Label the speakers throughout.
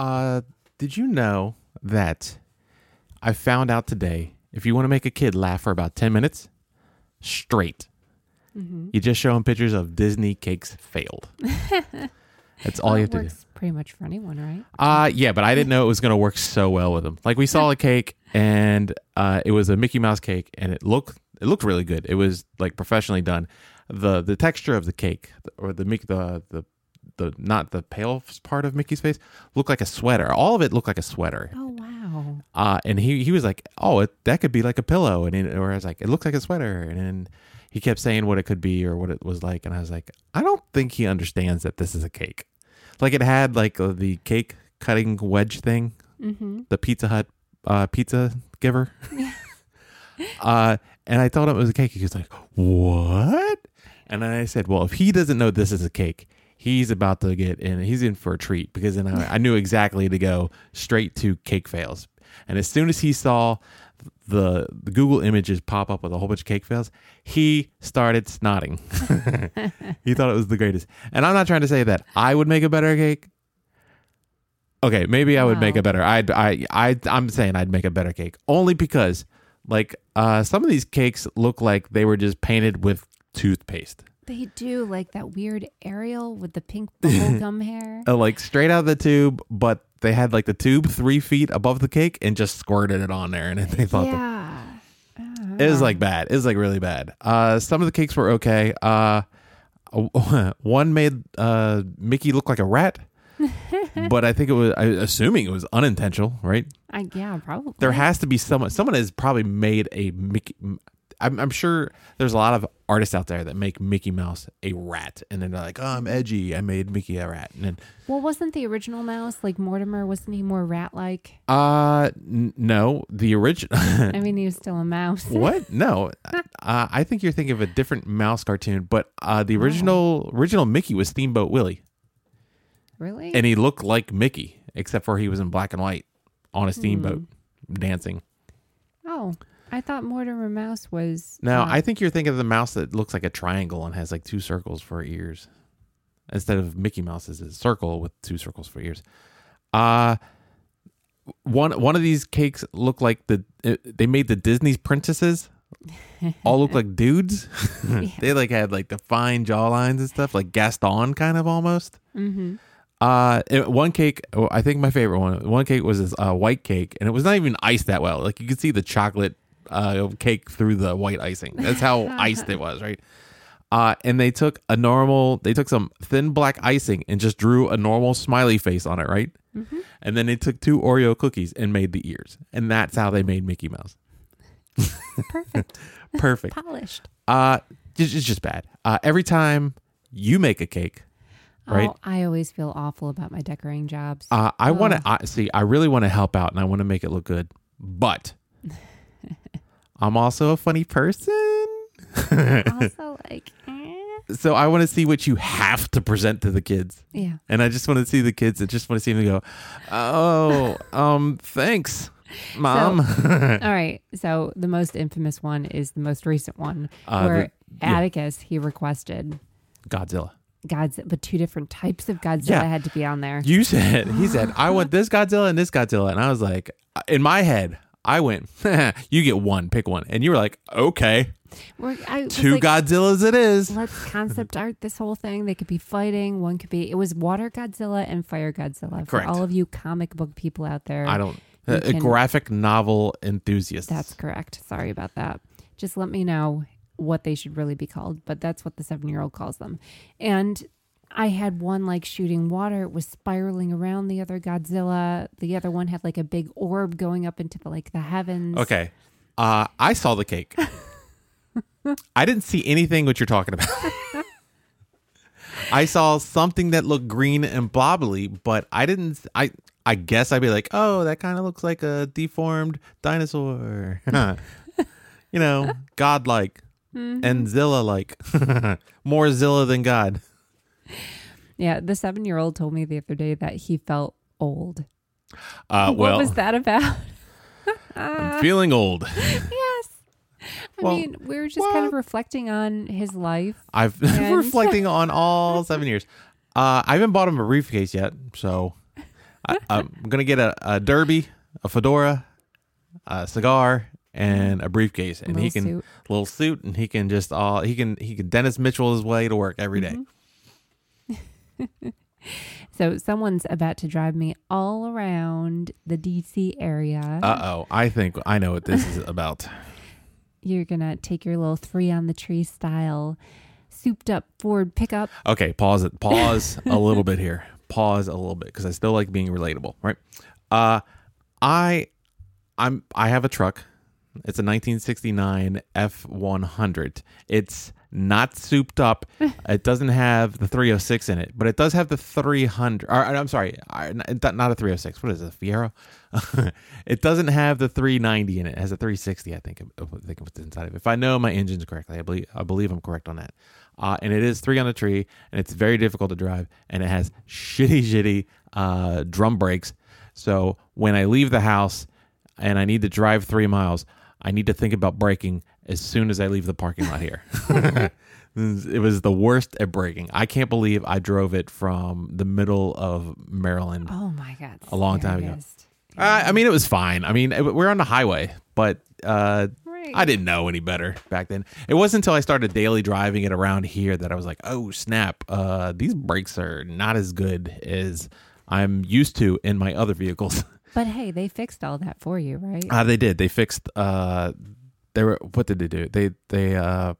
Speaker 1: Uh, did you know that I found out today if you want to make a kid laugh for about 10 minutes straight,
Speaker 2: Mm-hmm.
Speaker 1: you just show them pictures of Disney cakes failed. That's all you have to do.
Speaker 2: pretty much for anyone, right?
Speaker 1: Uh yeah, but I didn't know it was gonna work so well with them. Like we saw a cake and uh it was a Mickey Mouse cake and it looked it looked really good. It was like professionally done. The the texture of the cake or the Mickey the the the not the pale part of Mickey's face looked like a sweater. All of it looked like a sweater.
Speaker 2: Oh wow.
Speaker 1: Uh and he he was like, "Oh, it, that could be like a pillow." And he, or I was like, "It looks like a sweater." And then he kept saying what it could be or what it was like and I was like, "I don't think he understands that this is a cake." Like it had like uh, the cake cutting wedge thing
Speaker 2: Mm-hmm.
Speaker 1: the Pizza Hut uh, pizza giver. uh, and I told him it was a cake. He was like, "What?" And then I said, "Well, if he doesn't know this is a cake, he's about to get in. He's in for a treat because then I, I knew exactly to go straight to cake fails. And as soon as he saw the, the Google images pop up with a whole bunch of cake fails, he started snotting. he thought it was the greatest. And I'm not trying to say that I would make a better cake. Okay, maybe I would make a better. I'd, I, I, I'm saying I'd make a better cake only because, like, uh, some of these cakes look like they were just painted with toothpaste,
Speaker 2: They do like that weird Ariel with the pink bubblegum hair.
Speaker 1: uh, like straight out of the tube. But they had like the tube three feet above the cake and just squirted it on there, and they thought
Speaker 2: yeah. Uh,
Speaker 1: it was like bad. It was like really bad. Uh, some of the cakes were okay. Uh, one made uh Mickey look like a rat, but I think it was. I assuming it was unintentional, right?
Speaker 2: I, yeah, probably.
Speaker 1: There has to be someone. Someone has probably made a Mickey. I'm, I'm sure there's a lot of artists out there that make Mickey Mouse a rat, and then they're like, "Oh, I'm edgy. I made Mickey a rat." And then,
Speaker 2: well, wasn't the original mouse like Mortimer? Wasn't he more rat-like?
Speaker 1: uh, n- no, the original.
Speaker 2: I mean, he was still a mouse.
Speaker 1: what? No, uh, I think you're thinking of a different mouse cartoon, but uh, the original original Mickey was Steamboat Willie,
Speaker 2: Really?
Speaker 1: and he looked like Mickey, except for he was in black and white on a steamboat
Speaker 2: Hmm.
Speaker 1: dancing.
Speaker 2: oh, I thought Mortimer Mouse was.
Speaker 1: No,
Speaker 2: uh,
Speaker 1: I think you're thinking of the mouse that looks like a triangle and has like two circles for ears, instead of Mickey Mouse is a circle with two circles for ears. Uh one one of these cakes look like the uh, they made the Disney's princesses all look like dudes. they like had like the fine jawlines and stuff, like Gaston kind of almost.
Speaker 2: Mm-hmm.
Speaker 1: Uh, one cake, oh, I think my favorite one. One cake was this uh, white cake, and it was not even iced that well. Like you could see the chocolate uh, cake through the white icing. That's how iced it was, right? Uh, and they took a normal, they took some thin black icing and just drew a normal smiley face on it, right? And then they took two Oreo cookies and made the ears, and that's how they made Mickey Mouse.
Speaker 2: Perfect.
Speaker 1: Perfect.
Speaker 2: Polished.
Speaker 1: Uh, it's just bad. Uh, every time you make a cake, right?
Speaker 2: Oh, I always feel awful about my decorating jobs.
Speaker 1: Uh, I want
Speaker 2: Oh.
Speaker 1: to see. I really want to help out, and I want to make it look good. But I'm also a funny person,
Speaker 2: also, like, eh.
Speaker 1: so I want to see what you have to present to the kids,
Speaker 2: yeah.
Speaker 1: and I just want to see the kids. I just want to see them go, "Oh, um, thanks, mom."
Speaker 2: All right. So the most infamous one is the most recent one
Speaker 1: Uh,
Speaker 2: where
Speaker 1: the- yeah.
Speaker 2: Atticus he requested
Speaker 1: Godzilla.
Speaker 2: Godzilla, but two different types of Godzilla
Speaker 1: Yeah.
Speaker 2: had to be on there.
Speaker 1: You said he said I want this Godzilla and this Godzilla, and I was like, in my head, I went, "You get one, pick one," and you were like, "Okay,
Speaker 2: We're, I
Speaker 1: two
Speaker 2: like,
Speaker 1: Godzillas it is."
Speaker 2: Let's concept art this whole thing. They could be fighting. One could be. It was Water Godzilla and Fire Godzilla. For
Speaker 1: Correct.
Speaker 2: all of you comic book people out there,
Speaker 1: I don't.
Speaker 2: Uh,
Speaker 1: a
Speaker 2: can-
Speaker 1: graphic novel enthusiast.
Speaker 2: That's correct. Sorry about that. Just let me know what they should really be called, but that's what the seven year old calls them. And I had one like shooting water, it was spiraling around the other Godzilla. The other one had like a big orb going up into the like the heavens.
Speaker 1: Okay. Uh, I saw the cake. I didn't see anything what you're talking about. I saw something that looked green and blobbly, but I didn't. I I guess I'd be like, oh, that kind of looks like a deformed dinosaur. you know, godlike and Zilla like, more Zilla than God.
Speaker 2: Yeah, the seven year old told me the other day that he felt old.
Speaker 1: Uh,
Speaker 2: what
Speaker 1: well,
Speaker 2: was that about?
Speaker 1: I'm feeling old.
Speaker 2: yes. I
Speaker 1: Well,
Speaker 2: mean, we were just kind of reflecting on his life.
Speaker 1: I've
Speaker 2: And-
Speaker 1: reflecting on all seven years. Uh, I haven't bought him a briefcase yet, so I, I'm gonna get a, a derby, a fedora, a cigar, and a briefcase, and he can
Speaker 2: suit.
Speaker 1: little suit, and he can just all he can he can Dennis Mitchell his way to work every day.
Speaker 2: So someone's about to drive me all around the DC area.
Speaker 1: Uh oh, I think I know what this is about.
Speaker 2: You're gonna take your little three on the tree style, souped up Ford pickup.
Speaker 1: Okay, pause it. Pause a little bit here. Pause a little bit because I still like being relatable, right? Uh, I, I'm I have a truck. It's a 1969 F100. It's not souped up. it doesn't have the 306 in it, but it does have the 300. Or, I'm sorry, not not a 306. What is it? A Fiero? it doesn't have the 390 in it. It has a 360. I think. I think what's inside of it. If I know my engines correctly, I believe I believe I'm correct on that. Uh, and it is three on a tree, and it's very difficult to drive, and it has shitty, shitty uh, drum brakes. So when I leave the house and I need to drive three miles, I need to think about braking as soon as I leave the parking lot here. it was the worst at braking. I can't believe I drove it from the middle of Maryland.
Speaker 2: Oh my god!
Speaker 1: A long time ago. I mean, it was fine. I mean, it- we're on the highway, but uh,
Speaker 2: Right.
Speaker 1: I didn't know any better back then. It wasn't until I started daily driving it around here that I was like, oh, snap. Uh, these brakes are not as good as I'm used to in my other vehicles.
Speaker 2: But hey, they fixed all that for you, right?
Speaker 1: Uh, they did. They fixed. Uh, they were. What did they do? They they uh,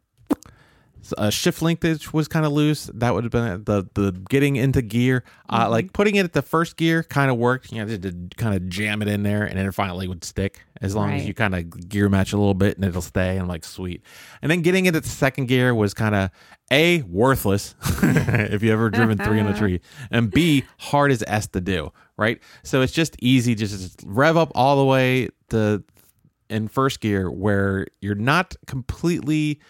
Speaker 1: uh, shift linkage was kind of loose. That would have been the the getting into gear. Uh, like putting it at the first gear kind of worked. You know, just to kind of jam it in there, and then it finally would stick as long as you kind of gear match a little bit, and it'll stay. And like, sweet. And then getting it at the second gear was kind of a worthless if you ever driven three on a tree, and b hard as s to do. Right. So it's just easy. Just rev up all the way to in first gear where you're not completely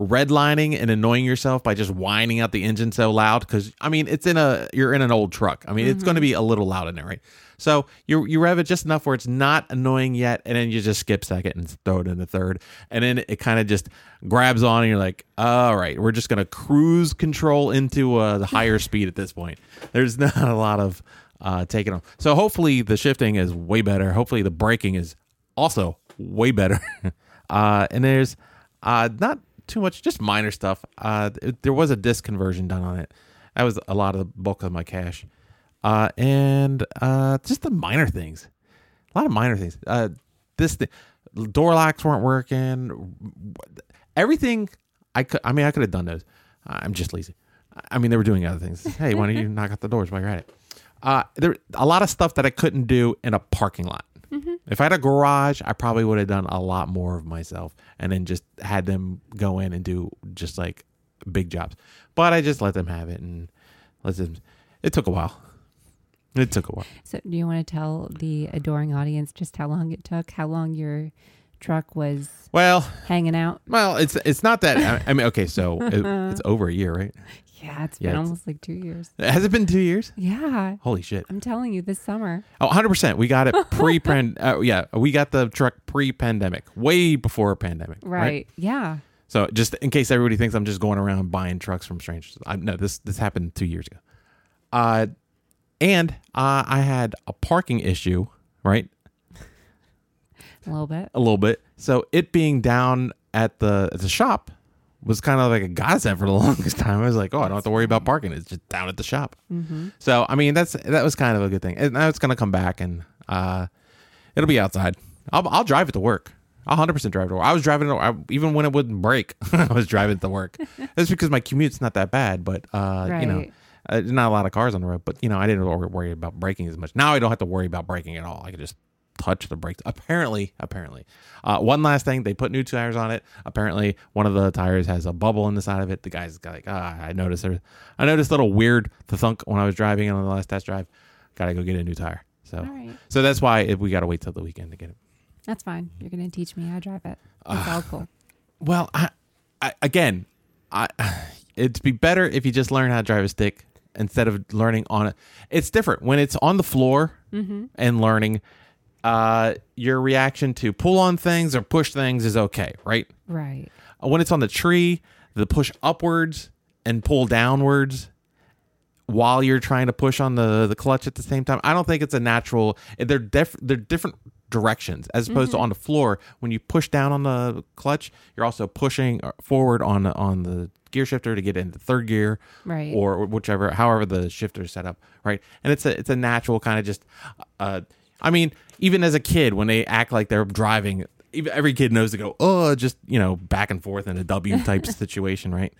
Speaker 1: redlining and annoying yourself by just whining out the engine so loud because i mean it's in a you're in an old truck. I mean it's going to be a little loud in there right? So you you rev it just enough where it's not annoying yet and then you just skip second and throw it into third and then it kind of just grabs on and you're like all right we're just going to cruise control into uh, the higher speed at this point. There's not a lot of uh, taking off. So hopefully the shifting is way better. Hopefully the braking is also way better. uh, and there's uh, not too much, just minor stuff. Uh, it- there was a disc conversion done on it. That was a lot of the bulk of my cash. Uh, and uh, just the minor things, a lot of minor things. Uh, this thing, door locks weren't working. Everything I could, I mean, I could have done those. I'm just lazy. I mean, they were doing other things. Hey, why don't you knock out the doors while you're at it? Uh, there a lot of stuff that I couldn't do in a parking lot. If I had a garage, I probably would have done a lot more of myself and then just had them go in and do just like big jobs. But I just let them have it and let them. It took a while. It took a while.
Speaker 2: So, do you want to tell the adoring audience just how long it took? How long your truck was
Speaker 1: Well,
Speaker 2: hanging out?
Speaker 1: well, it's it's not that. I, I mean, okay, so it, it's over a year, right?
Speaker 2: Yeah, it's
Speaker 1: Yeah,
Speaker 2: been
Speaker 1: it's-
Speaker 2: almost like two years.
Speaker 1: Has it been two years?
Speaker 2: Yeah,
Speaker 1: Holy shit!
Speaker 2: I'm telling you, this summer.
Speaker 1: Oh, 100%. We got it pre pan. uh, yeah, we got the truck pre pandemic, way before pandemic.
Speaker 2: Right. Yeah.
Speaker 1: So just in case everybody thinks I'm just going around buying trucks from strangers, I, no, this this happened two years ago. Uh, and uh, I had a parking issue, right?
Speaker 2: A little bit.
Speaker 1: A little bit. So it being down at the at the shop was kind of like a godsend for the longest time. I was like, oh, I don't have to worry about parking. It's just down at the shop.
Speaker 2: Mm-hmm.
Speaker 1: So I mean, that's that was kind of a good thing. And now it's gonna come back, and uh, it'll be outside. I'll I'll drive it to work. I'll hundred percent drive it to work. I was driving it I, even when it wouldn't break. I was driving it to work. That's because my commute's not that bad, but uh, you know,
Speaker 2: Right.
Speaker 1: uh, not a lot of cars on the road. But you know, I didn't worry about braking as much. Now I don't have to worry about braking at all. I can just touch the brakes. Apparently, apparently. Uh, one last thing, they put new tires on it. Apparently, one of the tires has a bubble in the side of it. The guy's got like, ah, I noticed there. I noticed a little weird the thunk when I was driving it on the last test drive. Got to go get a new tire. So,
Speaker 2: right.
Speaker 1: so that's why it, we got to wait till the weekend to get it.
Speaker 2: That's fine. You're going to teach me how to drive it. It's all cool.
Speaker 1: Well, I, I again, I it'd be better if you just learn how to drive a stick instead of learning on it. It's different when it's on the floor and learning. Uh, your reaction to pull on things or push things is okay, right?
Speaker 2: Right.
Speaker 1: When it's on the tree, the push upwards and pull downwards. while you're trying to push on the the clutch at the same time. I don't think it's a natural. They're def, they're different directions as opposed to on the floor. When you push down on the clutch, you're also pushing forward on on the gear shifter to get into third gear,
Speaker 2: Right.
Speaker 1: Or whichever, however the shifter is set up, right? And it's a it's a natural kind of just. Uh, I mean, even as a kid, when they act like they're driving, every kid knows to go, oh, just you know, back and forth in a W type situation, right?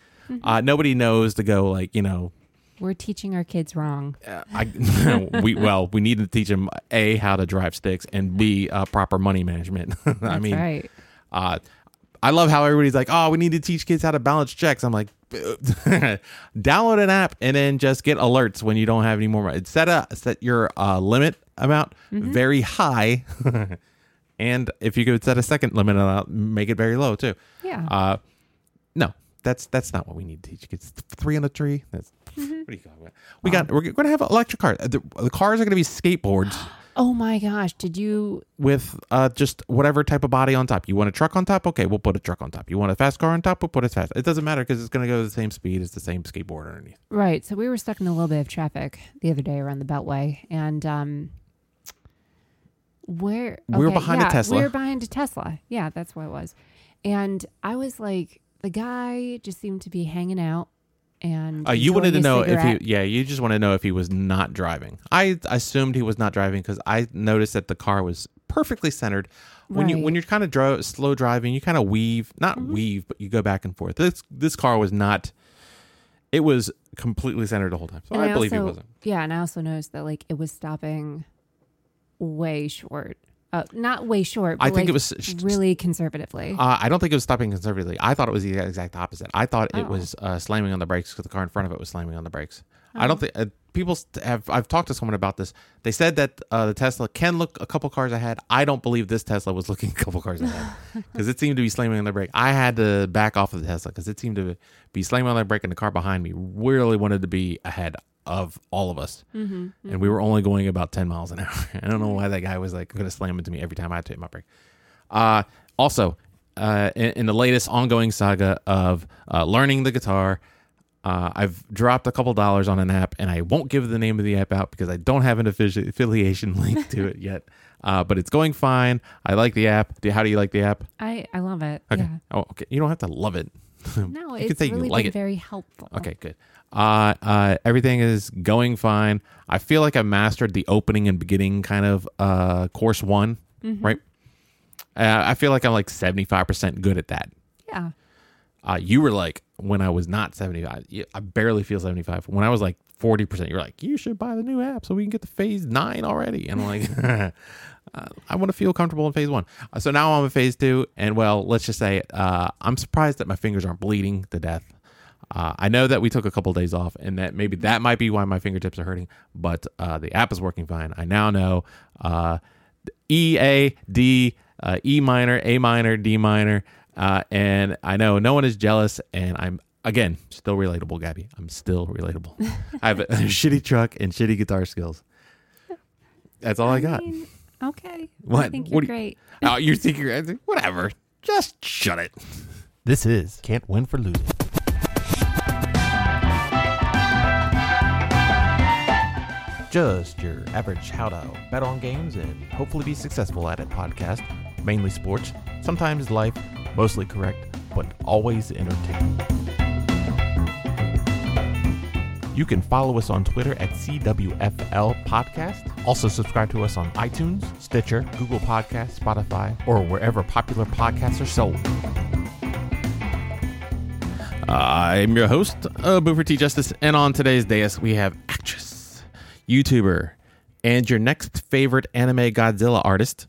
Speaker 1: Uh, nobody knows to go like you know
Speaker 2: We're teaching our kids wrong.
Speaker 1: uh, I we well we need to teach them a how to drive sticks and b uh, proper money management. I mean,
Speaker 2: right.
Speaker 1: uh, I love how everybody's like, oh, we need to teach kids how to balance checks. I'm like, download an app and then just get alerts when you don't have any more money. Set a set your uh, limit amount very high, and if you could set a second limit amount, make it very low too.
Speaker 2: Yeah.
Speaker 1: Uh, no, that's that's not what we need to teach kids. Three on a tree. That's what are you talking about? We got we're going to have electric cars. The, the cars are going to be skateboards
Speaker 2: oh my gosh. Did you?
Speaker 1: with uh just whatever type of body on top. You want a truck on top? Okay, we'll put a truck on top. You want a fast car on top? We'll put a fast. It doesn't matter because it's going to go the same speed. It's the same skateboard underneath.
Speaker 2: Right. So we were stuck in a little bit of traffic the other day around the Beltway, and um, where
Speaker 1: We were
Speaker 2: okay,
Speaker 1: behind a Tesla.
Speaker 2: We were behind a Tesla. Yeah, that's what it was. And I was like, the guy just seemed to be hanging out, and
Speaker 1: Uh, you wanted to know
Speaker 2: a
Speaker 1: if he, yeah, you just want to know if he was not driving. I assumed he was not driving because I noticed that the car was perfectly centered. When you when you're kind of dro- slow driving, you kind of weave, not
Speaker 2: Mm-hmm.
Speaker 1: weave, but you go back and forth. This this car was not. It was completely centered the whole time, so
Speaker 2: And
Speaker 1: I, believe
Speaker 2: also,
Speaker 1: he wasn't.
Speaker 2: Yeah, and I also noticed that like it was stopping way short. Uh, not way short. But
Speaker 1: I think
Speaker 2: like,
Speaker 1: it was
Speaker 2: really conservatively.
Speaker 1: Uh, I don't think it was stopping conservatively. I thought it was the exact opposite. I thought it
Speaker 2: Oh.
Speaker 1: was uh, slamming on the brakes because the car in front of it was slamming on the brakes. I
Speaker 2: Oh.
Speaker 1: don't think uh, people have. I've talked to someone about this. They said that uh, the Tesla can look a couple cars ahead. I don't believe this Tesla was looking a couple cars ahead because it seemed to be slamming on the brake. I had to back off of the Tesla because it seemed to be slamming on the brake, and the car behind me really wanted to be ahead of all of us,
Speaker 2: mm-hmm.
Speaker 1: and we were only going about ten miles an hour. I don't know why that guy was like going to slam into me every time I had to hit my brake. Uh, also, uh, in, in the latest ongoing saga of uh, learning the guitar, uh, I've dropped a couple dollars on an app, and I won't give the name of the app out because I don't have an affiliation link to it yet. Uh, but it's going fine. I like the app. Do- How do you like the app?
Speaker 2: I I love it.
Speaker 1: Okay.
Speaker 2: Yeah.
Speaker 1: Oh, okay. You don't have to love it.
Speaker 2: No,
Speaker 1: You
Speaker 2: it's really
Speaker 1: like
Speaker 2: been
Speaker 1: it.
Speaker 2: very helpful.
Speaker 1: Okay, good. Uh, uh, everything is going fine. I feel like I mastered the opening and beginning kind of uh, course one,
Speaker 2: Mhm.
Speaker 1: right? Uh, I feel like I'm like 75% good at that.
Speaker 2: Yeah.
Speaker 1: Uh, you were like, when I was not 75, I barely feel 75. When I was like 40%, you're like, you should buy the new app so we can get to phase nine already. And I'm like, uh, I want to feel comfortable in phase one. Uh, so now I'm in phase two. And well, let's just say uh, I'm surprised that my fingers aren't bleeding to death. Uh, I know that we took a couple days off, and that maybe that might be why my fingertips are hurting. But uh, the app is working fine. I now know uh, E A D uh, E minor, A minor, D minor, uh, and I know no one is jealous. And I'm again still relatable, Gabby. I'm still relatable. I have a, shitty truck and shitty guitar skills. That's all I, got.
Speaker 2: mean, okay. I think you're
Speaker 1: do you-
Speaker 2: great.
Speaker 1: Oh, you're thinking whatever. Just shut it. This is can't win for losing. Just your average how to bet on games and hopefully be successful at it podcast. Mainly sports, sometimes life, mostly correct, but always entertaining. You can follow us on Twitter at CWFL Podcast. Also, subscribe to us on iTunes, Stitcher, Google Podcasts, Spotify, or wherever popular podcasts are sold. I'm your host, uh, T. Justice, and on today's dais we have YouTuber, and your next favorite anime Godzilla artist,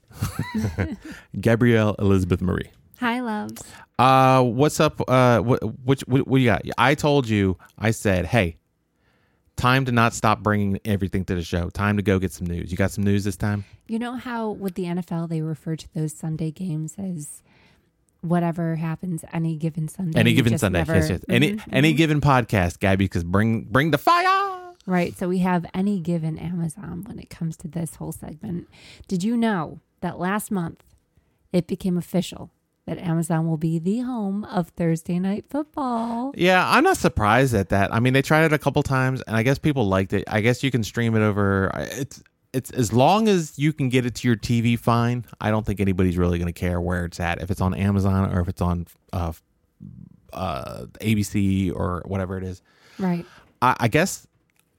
Speaker 1: Gabrielle Elizabeth Marie.
Speaker 2: Hi, loves.
Speaker 1: Uh, what's up? Uh, what, what, what, what you got? I told you, I said, hey, time to not stop bringing everything to the show. Time to go get some news. You got some news this time?
Speaker 2: You know how with the NFL they refer to those Sunday games as whatever happens any given Sunday.
Speaker 1: Any given Sunday,
Speaker 2: never-
Speaker 1: yes, yes. Any
Speaker 2: Mhm,
Speaker 1: any
Speaker 2: mhm.
Speaker 1: given podcast, Gabby, because bring bring the fire.
Speaker 2: Right. So we have any given Amazon when it comes to this whole segment. Did you know that last month it became official that Amazon will be the home of Thursday night football.
Speaker 1: Yeah, I'm not surprised at that. I mean, they tried it a couple times, and I guess people liked it. I guess you can stream it over. It's it's as long as you can get it to your TV, fine. I don't think anybody's really going to care where it's at, if it's on Amazon or if it's on uh, uh, ABC or whatever it is.
Speaker 2: Right.
Speaker 1: I, I guess,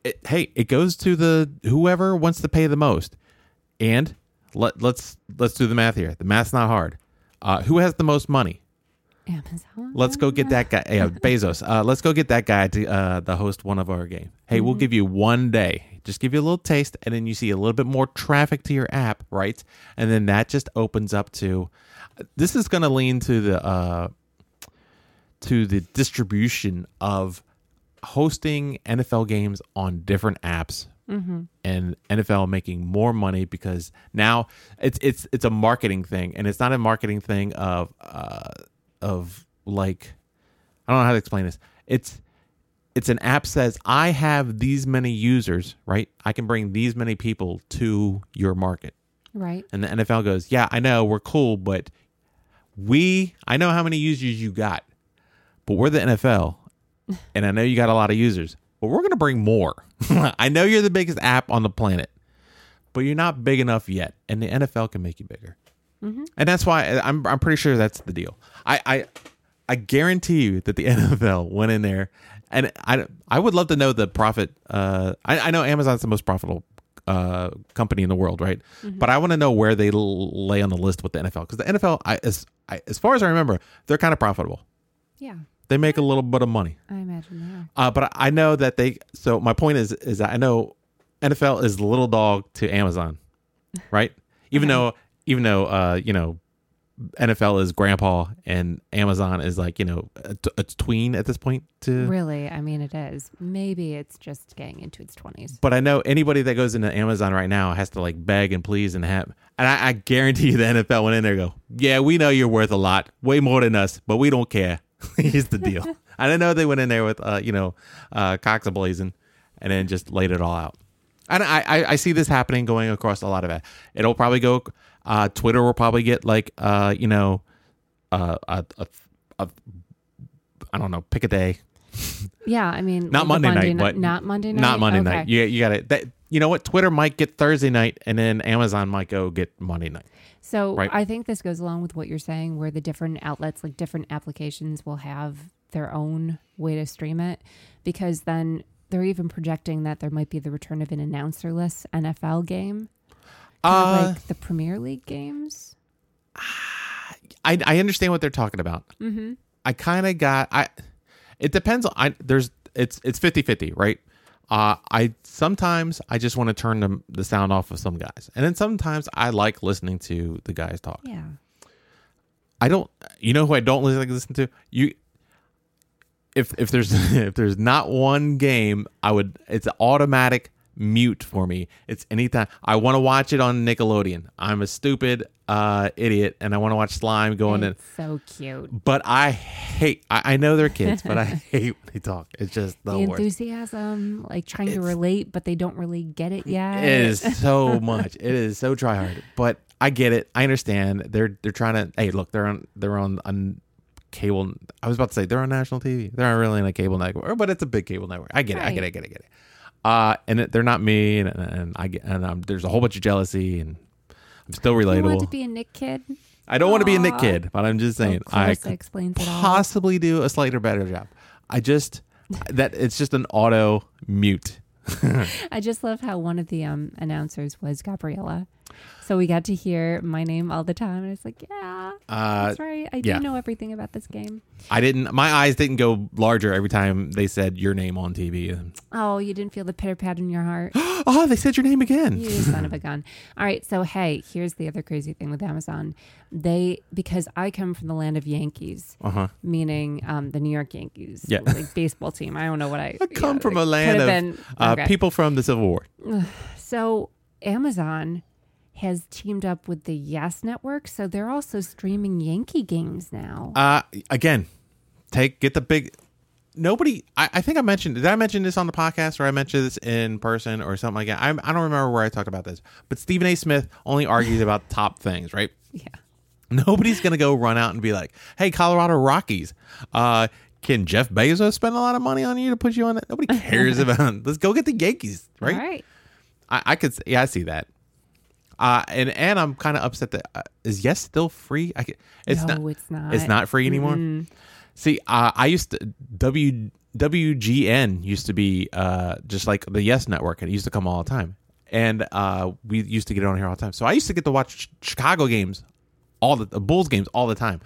Speaker 1: it, hey, it goes to the whoever wants to pay the most, and let let's let's do the math here. The math's not hard. Uh, who has the most money?
Speaker 2: Amazon.
Speaker 1: Let's go get that guy. Yeah, Bezos. Uh, let's go get that guy to uh, the host one of our game. Hey, we'll give you one day. Just give you a little taste, and then you see a little bit more traffic to your app, right? And then that just opens up to. This is going to lean to the uh, to the distribution of hosting NFL games on different apps and NFL making more money because now it's it's it's a marketing thing and it's not a marketing thing of uh of like I don't know how to explain this. It's it's an app says I have these many users, right? I can bring these many people to your market.
Speaker 2: Right.
Speaker 1: And the NFL goes, "Yeah, I know, we're cool, but we I know how many users you got. But we're the NFL and I know you got a lot of users, but we're going to bring more. I know you're the biggest app on the planet, but you're not big enough yet, and the NFL can make you bigger. And that's why I'm I'm pretty sure that's the deal. I I I guarantee you that the NFL went in there, and I I would love to know the profit. Uh, I I know Amazon's the most profitable uh company in the world, right? But I want to know where they l- lay on the list with the NFL because the NFL, I as I, as far as I remember, they're kind of profitable.
Speaker 2: Yeah.
Speaker 1: They make a little bit of money.
Speaker 2: I imagine they are.
Speaker 1: Uh, but I know that they. So my point is, is that I know NFL is the little dog to Amazon, right? Even though, even though, uh, you know, NFL is grandpa and Amazon is like you know a, t- a tween at this point. To
Speaker 2: Really, I mean, it is. Maybe it's just getting into its 20s.
Speaker 1: but I know anybody that goes into Amazon right now has to like beg and please and have. And I, I guarantee you, the NFL went in there and go, yeah, we know you're worth a lot, way more than us, but we don't care. Here's the deal. I didn't know they went in there with, uh, you know, uh, cocks ablazing, and then just laid it all out. And I, I, I see this happening going across a lot of it. It'll probably go. Uh, Twitter will probably get like, uh, you know, uh, a, a, a, I don't know, pick a day,
Speaker 2: Yeah, I mean,
Speaker 1: not
Speaker 2: the
Speaker 1: Monday, night,
Speaker 2: ni-
Speaker 1: but
Speaker 2: not Monday night.
Speaker 1: Not Monday
Speaker 2: Okay.
Speaker 1: night. You, you got it. You know what? Twitter might get Thursday night, and then Amazon might go get Monday night.
Speaker 2: So
Speaker 1: Right.
Speaker 2: I think this goes along with what you're saying, where the different outlets, like different applications, will have their own way to stream it, because then they're even projecting that there might be the return of an announcerless NFL game,
Speaker 1: Uh,
Speaker 2: like the Premier League games.
Speaker 1: I I understand what they're talking about.
Speaker 2: Mm-hmm.
Speaker 1: I kind of got I. It depends. on I there's it's it's 50-50, right? Uh, I sometimes I just want to turn the the sound off of some guys, and then sometimes I like listening to the guys talk.
Speaker 2: Yeah.
Speaker 1: I don't. You know who I don't like listen to? You. If if there's if there's not one game, I would. It's automatic mute for me. It's anytime I want to watch it on Nickelodeon. I'm a stupid uh, idiot, and I want to watch slime going in.
Speaker 2: It's so cute.
Speaker 1: But I hate. I, I know they're kids, but I hate when they talk. It's just the,
Speaker 2: The enthusiasm, like trying to relate, but they don't really get it yet.
Speaker 1: It is so much. It is so try hard. But I get it. I understand. They're they're trying to. Hey, look, they're on they're on on cable. I was about to say they're on national TV. They're not really on a cable network, but it's a big cable network. I get it. I get it. I get it. I get it. Uh, and it, they're not me, and, and I get and um, there's a whole bunch of jealousy, and I'm still
Speaker 2: You want
Speaker 1: relatable.
Speaker 2: to be a Nick kid?
Speaker 1: I don't want to be a Nick kid, but I'm just saying I could
Speaker 2: explains it all.
Speaker 1: possibly do a slightly better job. I just that it's just an auto mute.
Speaker 2: I just love how one of the um, announcers was Gabrielle. So we got to hear my name all the time. And it's like, yeah,
Speaker 1: Uh,
Speaker 2: that's right. I
Speaker 1: yeah.
Speaker 2: do know everything about this game.
Speaker 1: I didn't. My eyes didn't go larger every time they said your name on TV.
Speaker 2: Oh, you didn't feel the pitter pat in your heart?
Speaker 1: oh, they said your name again.
Speaker 2: You son of a gun. All right. So, hey, here's the other crazy thing with Amazon. They, because I come from the land of Yankees,
Speaker 1: Uh huh.
Speaker 2: meaning um, the New York Yankees,
Speaker 1: Yeah.
Speaker 2: like baseball team. I don't know what I,
Speaker 1: I come
Speaker 2: yeah,
Speaker 1: from a land of
Speaker 2: been-
Speaker 1: uh,
Speaker 2: okay.
Speaker 1: people from the Civil War.
Speaker 2: So Amazon has teamed up with the Yes Network, so they're also streaming Yankee games now.
Speaker 1: Uh, again, take get the big. Nobody. I, I think I mentioned. Did I mention this on the podcast, or I mentioned this in person, or something like that? I, I don't remember where I talked about this. But Stephen A. Smith only argues about top things, right?
Speaker 2: yeah.
Speaker 1: Nobody's gonna go run out and be like, "Hey, Colorado Rockies, uh, can Jeff Bezos spend a lot of money on you to put you on it?" Nobody cares about. Let's go get the Yankees, right?
Speaker 2: All right.
Speaker 1: I, I could, yeah, I see that. Uh, and and I'm kind of upset that uh, is Yes still free? I can, it's
Speaker 2: no,
Speaker 1: not.
Speaker 2: it's not.
Speaker 1: It's not free anymore. See, uh, I used to W WGN used to be uh, just like the Yes Network, and it used to come all the time. And uh, we used to get it on here all the time. So I used to get to watch Chicago games, all the, the Bulls games all the time.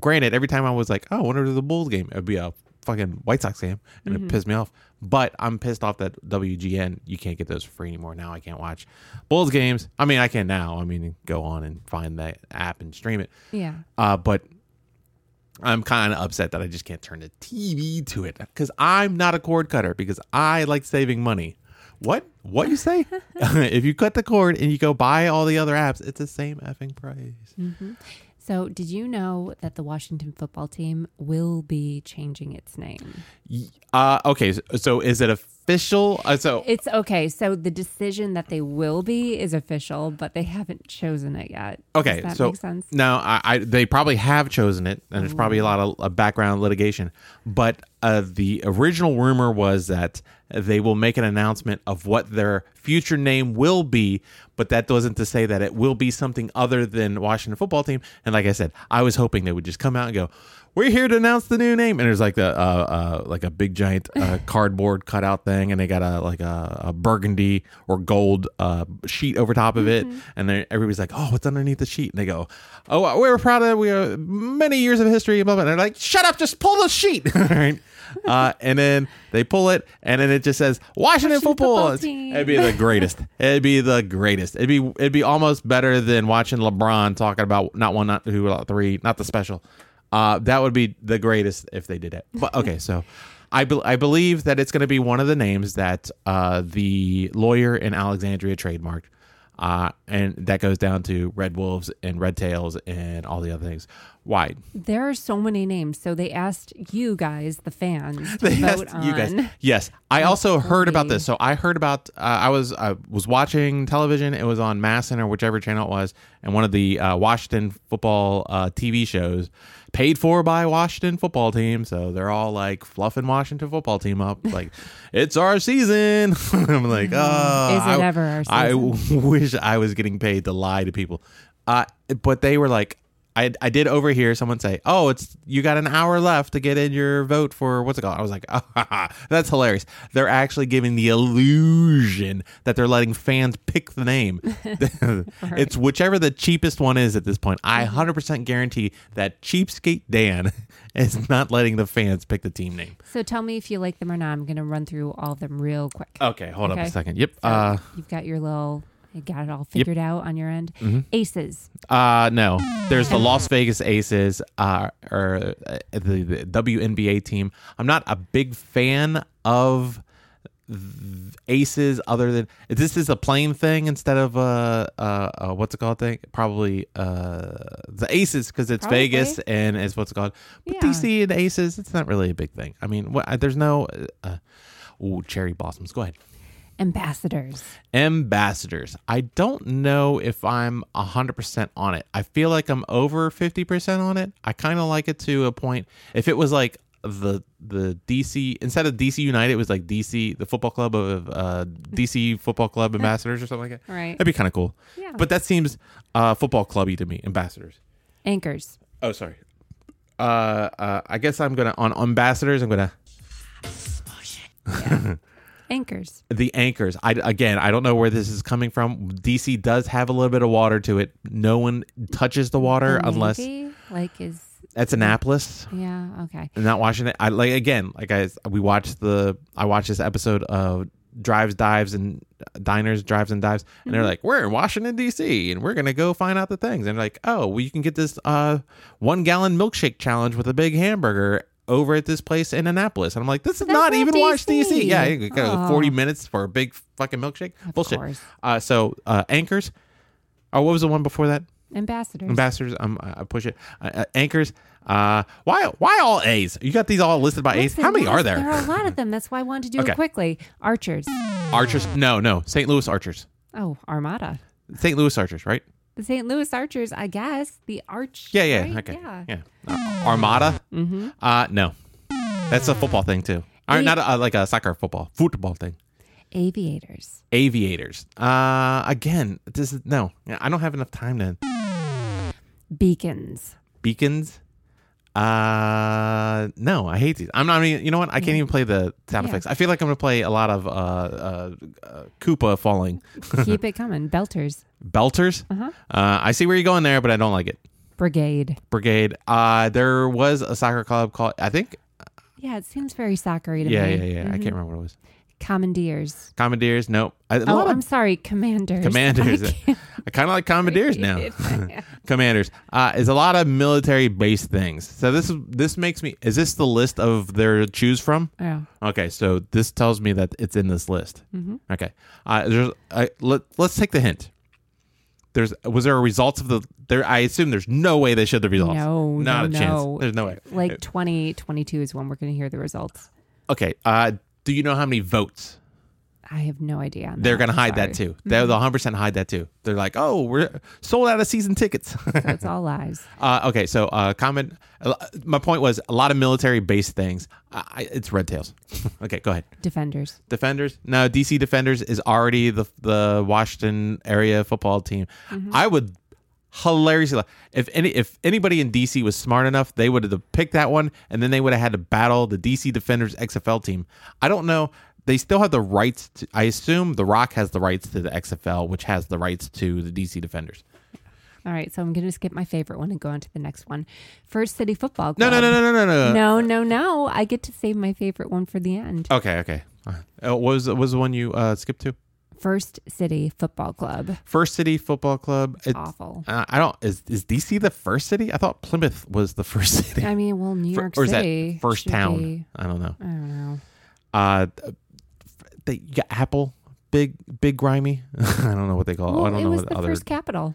Speaker 1: Granted, every time I was like, "Oh, I wonder a Bulls game," it'd be a fucking White Sox game, and it pissed me off. But I'm pissed off that WGN you can't get those for free anymore. Now I can't watch Bulls games. I mean, I can now. I mean, go on and find that app and stream it.
Speaker 2: Yeah.
Speaker 1: Uh, but I'm kind of upset that I just can't turn the TV to it because I'm not a cord cutter because I like saving money. What? What you say? if you cut the cord and you go buy all the other apps, it's the same effing price.
Speaker 2: So, did you know that the Washington football team will be changing its name?
Speaker 1: Uh, okay, so, so is it official? Uh, so
Speaker 2: It's okay. So, the decision that they will be is official, but they haven't chosen it yet.
Speaker 1: Okay,
Speaker 2: Does that
Speaker 1: so
Speaker 2: make sense?
Speaker 1: no, I, I they probably have chosen it, and there's probably a lot of background litigation. But uh, the original rumor was that they will make an announcement of what their future name will be, but that wasn't to say that it will be something other than Washington Football Team. And like I said, I was hoping they would just come out and go. We're here to announce the new name, and there's like the uh, uh, like a big giant uh, cardboard cutout thing, and they got a like a, a burgundy or gold uh, sheet over top of it, and everybody's like, "Oh, what's underneath the sheet?" And they go, "Oh, we're proud of we are many years of history." Blah, blah. And they're like, "Shut up! Just pull the sheet." All right. Uh, and then they pull it, and then it just says Washington,
Speaker 2: Washington
Speaker 1: football.
Speaker 2: football team.
Speaker 1: It'd be the greatest. It'd be the greatest. It'd be it'd be almost better than watching LeBron talking about not one, not two, not three, not the special. Uh, that would be the greatest if they did it. But okay, so I be- I believe that it's going to be one of the names that uh, the lawyer in Alexandria trademarked. Uh, and that goes down to Red Wolves and Red Tails and all the other things. Why?
Speaker 2: There are so many names. So, they asked you guys, the fans, to
Speaker 1: They
Speaker 2: vote
Speaker 1: asked
Speaker 2: on.
Speaker 1: you guys. Yes, I also heard about this. So I heard about. Uh, I was I was watching television. It was on MASN or whichever channel it was, and one of the uh, Washington football uh, TV shows, paid for by Washington football team. So they're all like fluffing Washington football team up, like it's our season. I'm like, oh,
Speaker 2: Is it ever our
Speaker 1: I wish I was getting paid to lie to people. Uh, but they were like, I, I did overhear someone say, "Oh, it's you got an hour left to get in your vote for what's it called?" I was like, oh, "That's hilarious." They're actually giving the illusion that they're letting fans pick the name. It's whichever the cheapest one is at this point. I 100% guarantee that cheapskate Dan is not letting the fans pick the team name.
Speaker 2: So, tell me if you like them or not. I'm going to run through all of them real quick.
Speaker 1: Okay, hold up a second. Yep.
Speaker 2: So,
Speaker 1: Uh,
Speaker 2: you've got your little, you got it all figured out on your end.
Speaker 1: Mm-hmm.
Speaker 2: Aces.
Speaker 1: Uh no. There's the Las Vegas Aces, uh, or uh, the, the WNBA team. I'm not a big fan of Aces, other than this is a plane thing instead of a uh, uh, uh, what's it called thing? Probably uh, the Aces because it's
Speaker 2: Probably.
Speaker 1: Vegas and it's what's it called. But
Speaker 2: Yeah.
Speaker 1: DC and Aces, it's not really a big thing. I mean, what, there's no. Uh, cherry blossoms. Go ahead
Speaker 2: Ambassadors.
Speaker 1: ambassadors. I don't know if I'm 100% on it. I feel like I'm over 50% on it. I kind of like it to a point. If it was like the the DC instead of DC United, it was like DC the football club of uh, DC football club ambassadors or something like that.
Speaker 2: Right.
Speaker 1: That'd be kind of cool.
Speaker 2: Yeah.
Speaker 1: But that seems uh, football clubby to me. Ambassadors.
Speaker 2: Anchors.
Speaker 1: Oh, sorry. Uh, uh, I guess I'm gonna on ambassadors. I'm gonna
Speaker 2: Anchors.
Speaker 1: the anchors. I again i don't know where this is coming from. Dc does have a little bit of water to it. No one touches the water
Speaker 2: The
Speaker 1: unless
Speaker 2: Navy, like is
Speaker 1: that's annapolis.
Speaker 2: Yeah okay.
Speaker 1: and not washington i like again like i we watched the i watched this episode of drives dives and diners drives and dives and they're like we're in washington dc and we're gonna go find out the things. And they're like oh well you can get this uh one gallon milkshake challenge with a big hamburger over at this place in Annapolis. And I'm like, this is
Speaker 2: That's
Speaker 1: not even
Speaker 2: DC.
Speaker 1: DC. Yeah, you got
Speaker 2: Oh.
Speaker 1: 40 minutes for a big fucking milkshake. Bullshit. Uh, so uh, anchors. Oh, what was the one before that?
Speaker 2: Ambassadors.
Speaker 1: Ambassadors. Um, I push it. Uh, uh, anchors. Uh, why? Why all A's? You got these all listed by A's. How many
Speaker 2: yes,
Speaker 1: are there?
Speaker 2: There are a lot of them. That's why I wanted to do
Speaker 1: Okay.
Speaker 2: it quickly. Archers.
Speaker 1: Archers. No, no. St. Louis Archers.
Speaker 2: Oh, Armada.
Speaker 1: St. Louis Archers, right?
Speaker 2: The St. Louis Archers, I guess. The Arch.
Speaker 1: Yeah, yeah,
Speaker 2: right?
Speaker 1: okay,
Speaker 2: Yeah.
Speaker 1: yeah. Uh, Armada. Mm-hmm. Uh, no, that's a football thing too. Or not a, like a soccer football, football thing.
Speaker 2: Aviators.
Speaker 1: Aviators. Uh, again, this is no. I don't have enough time to
Speaker 2: Beacons.
Speaker 1: beacons. Uh, no, I hate these. I'm not. I mean, you know what? I can't even play the sound
Speaker 2: Yeah.
Speaker 1: effects. I feel like I'm gonna play a lot of uh, uh, uh Koopa falling.
Speaker 2: Keep it coming. Belters.
Speaker 1: Belters.
Speaker 2: Uh-huh.
Speaker 1: Uh, I see where you're going there, but I don't like it.
Speaker 2: Brigade.
Speaker 1: Brigade. Uh, there was a soccer club called. I think.
Speaker 2: Yeah, it seems very soccery to
Speaker 1: Yeah,
Speaker 2: me.
Speaker 1: yeah, yeah. I
Speaker 2: Mhm.
Speaker 1: can't remember what it was.
Speaker 2: Commandeers.
Speaker 1: Commandeers. Nope. I, a
Speaker 2: Oh,
Speaker 1: lot of
Speaker 2: I'm sorry. Commanders.
Speaker 1: Commanders.
Speaker 2: I can't
Speaker 1: I kind of like Commanders now. Commanders. Uh, is a lot of military based things. So this is this makes me. Is this the list of their choose from?
Speaker 2: yeah.
Speaker 1: Okay, so this tells me that it's in this list.
Speaker 2: Mm-hmm.
Speaker 1: Okay, uh, there's. Uh, let Let's take the hint. There's was there a results of the there? I assume there's no way they showed the results.
Speaker 2: No,
Speaker 1: not
Speaker 2: no,
Speaker 1: a chance.
Speaker 2: no.
Speaker 1: There's no way.
Speaker 2: Like 2022 is when we're going to hear the results.
Speaker 1: Okay. Uh, do you know how many votes?
Speaker 2: I have no idea.
Speaker 1: They're
Speaker 2: that.
Speaker 1: gonna hide that too. They'll 100 percent hide that too. They're like, oh, we're sold out of season tickets.
Speaker 2: So it's all lies.
Speaker 1: Uh, okay, so uh, comment. uh, My point was a lot of military based things. I, it's Red Tails. okay, go ahead.
Speaker 2: Defenders.
Speaker 1: Defenders. No, DC Defenders is already the the Washington area football team. I would hilariously if any if anybody in DC was smart enough, they would have picked that one, and then they would have had to battle the DC Defenders XFL team. I don't know. They still have the rights. to I assume The Rock has the rights to the XFL, which has the rights to the DC Defenders.
Speaker 2: All right, so I'm going to skip my favorite one and go on to the next one. First City Football
Speaker 1: No,
Speaker 2: Club.
Speaker 1: no, no, no, no, no, no.
Speaker 2: No, no, no. I get to save my favorite one for the end.
Speaker 1: Okay, okay. Uh, what was what was the one you uh, skipped to?
Speaker 2: First City Football Club.
Speaker 1: First City Football Club. It's,
Speaker 2: Awful.
Speaker 1: uh, I don't. Is is DC the first city? I thought Plymouth was the first city.
Speaker 2: I mean, well, New York
Speaker 1: or is that first town?
Speaker 2: be-
Speaker 1: I don't know.
Speaker 2: I don't know.
Speaker 1: Uh, they you got Apple, big big grimy. I don't know what they call.
Speaker 2: Well,
Speaker 1: it. I don't
Speaker 2: it
Speaker 1: know
Speaker 2: was
Speaker 1: what
Speaker 2: the
Speaker 1: other.
Speaker 2: first capital.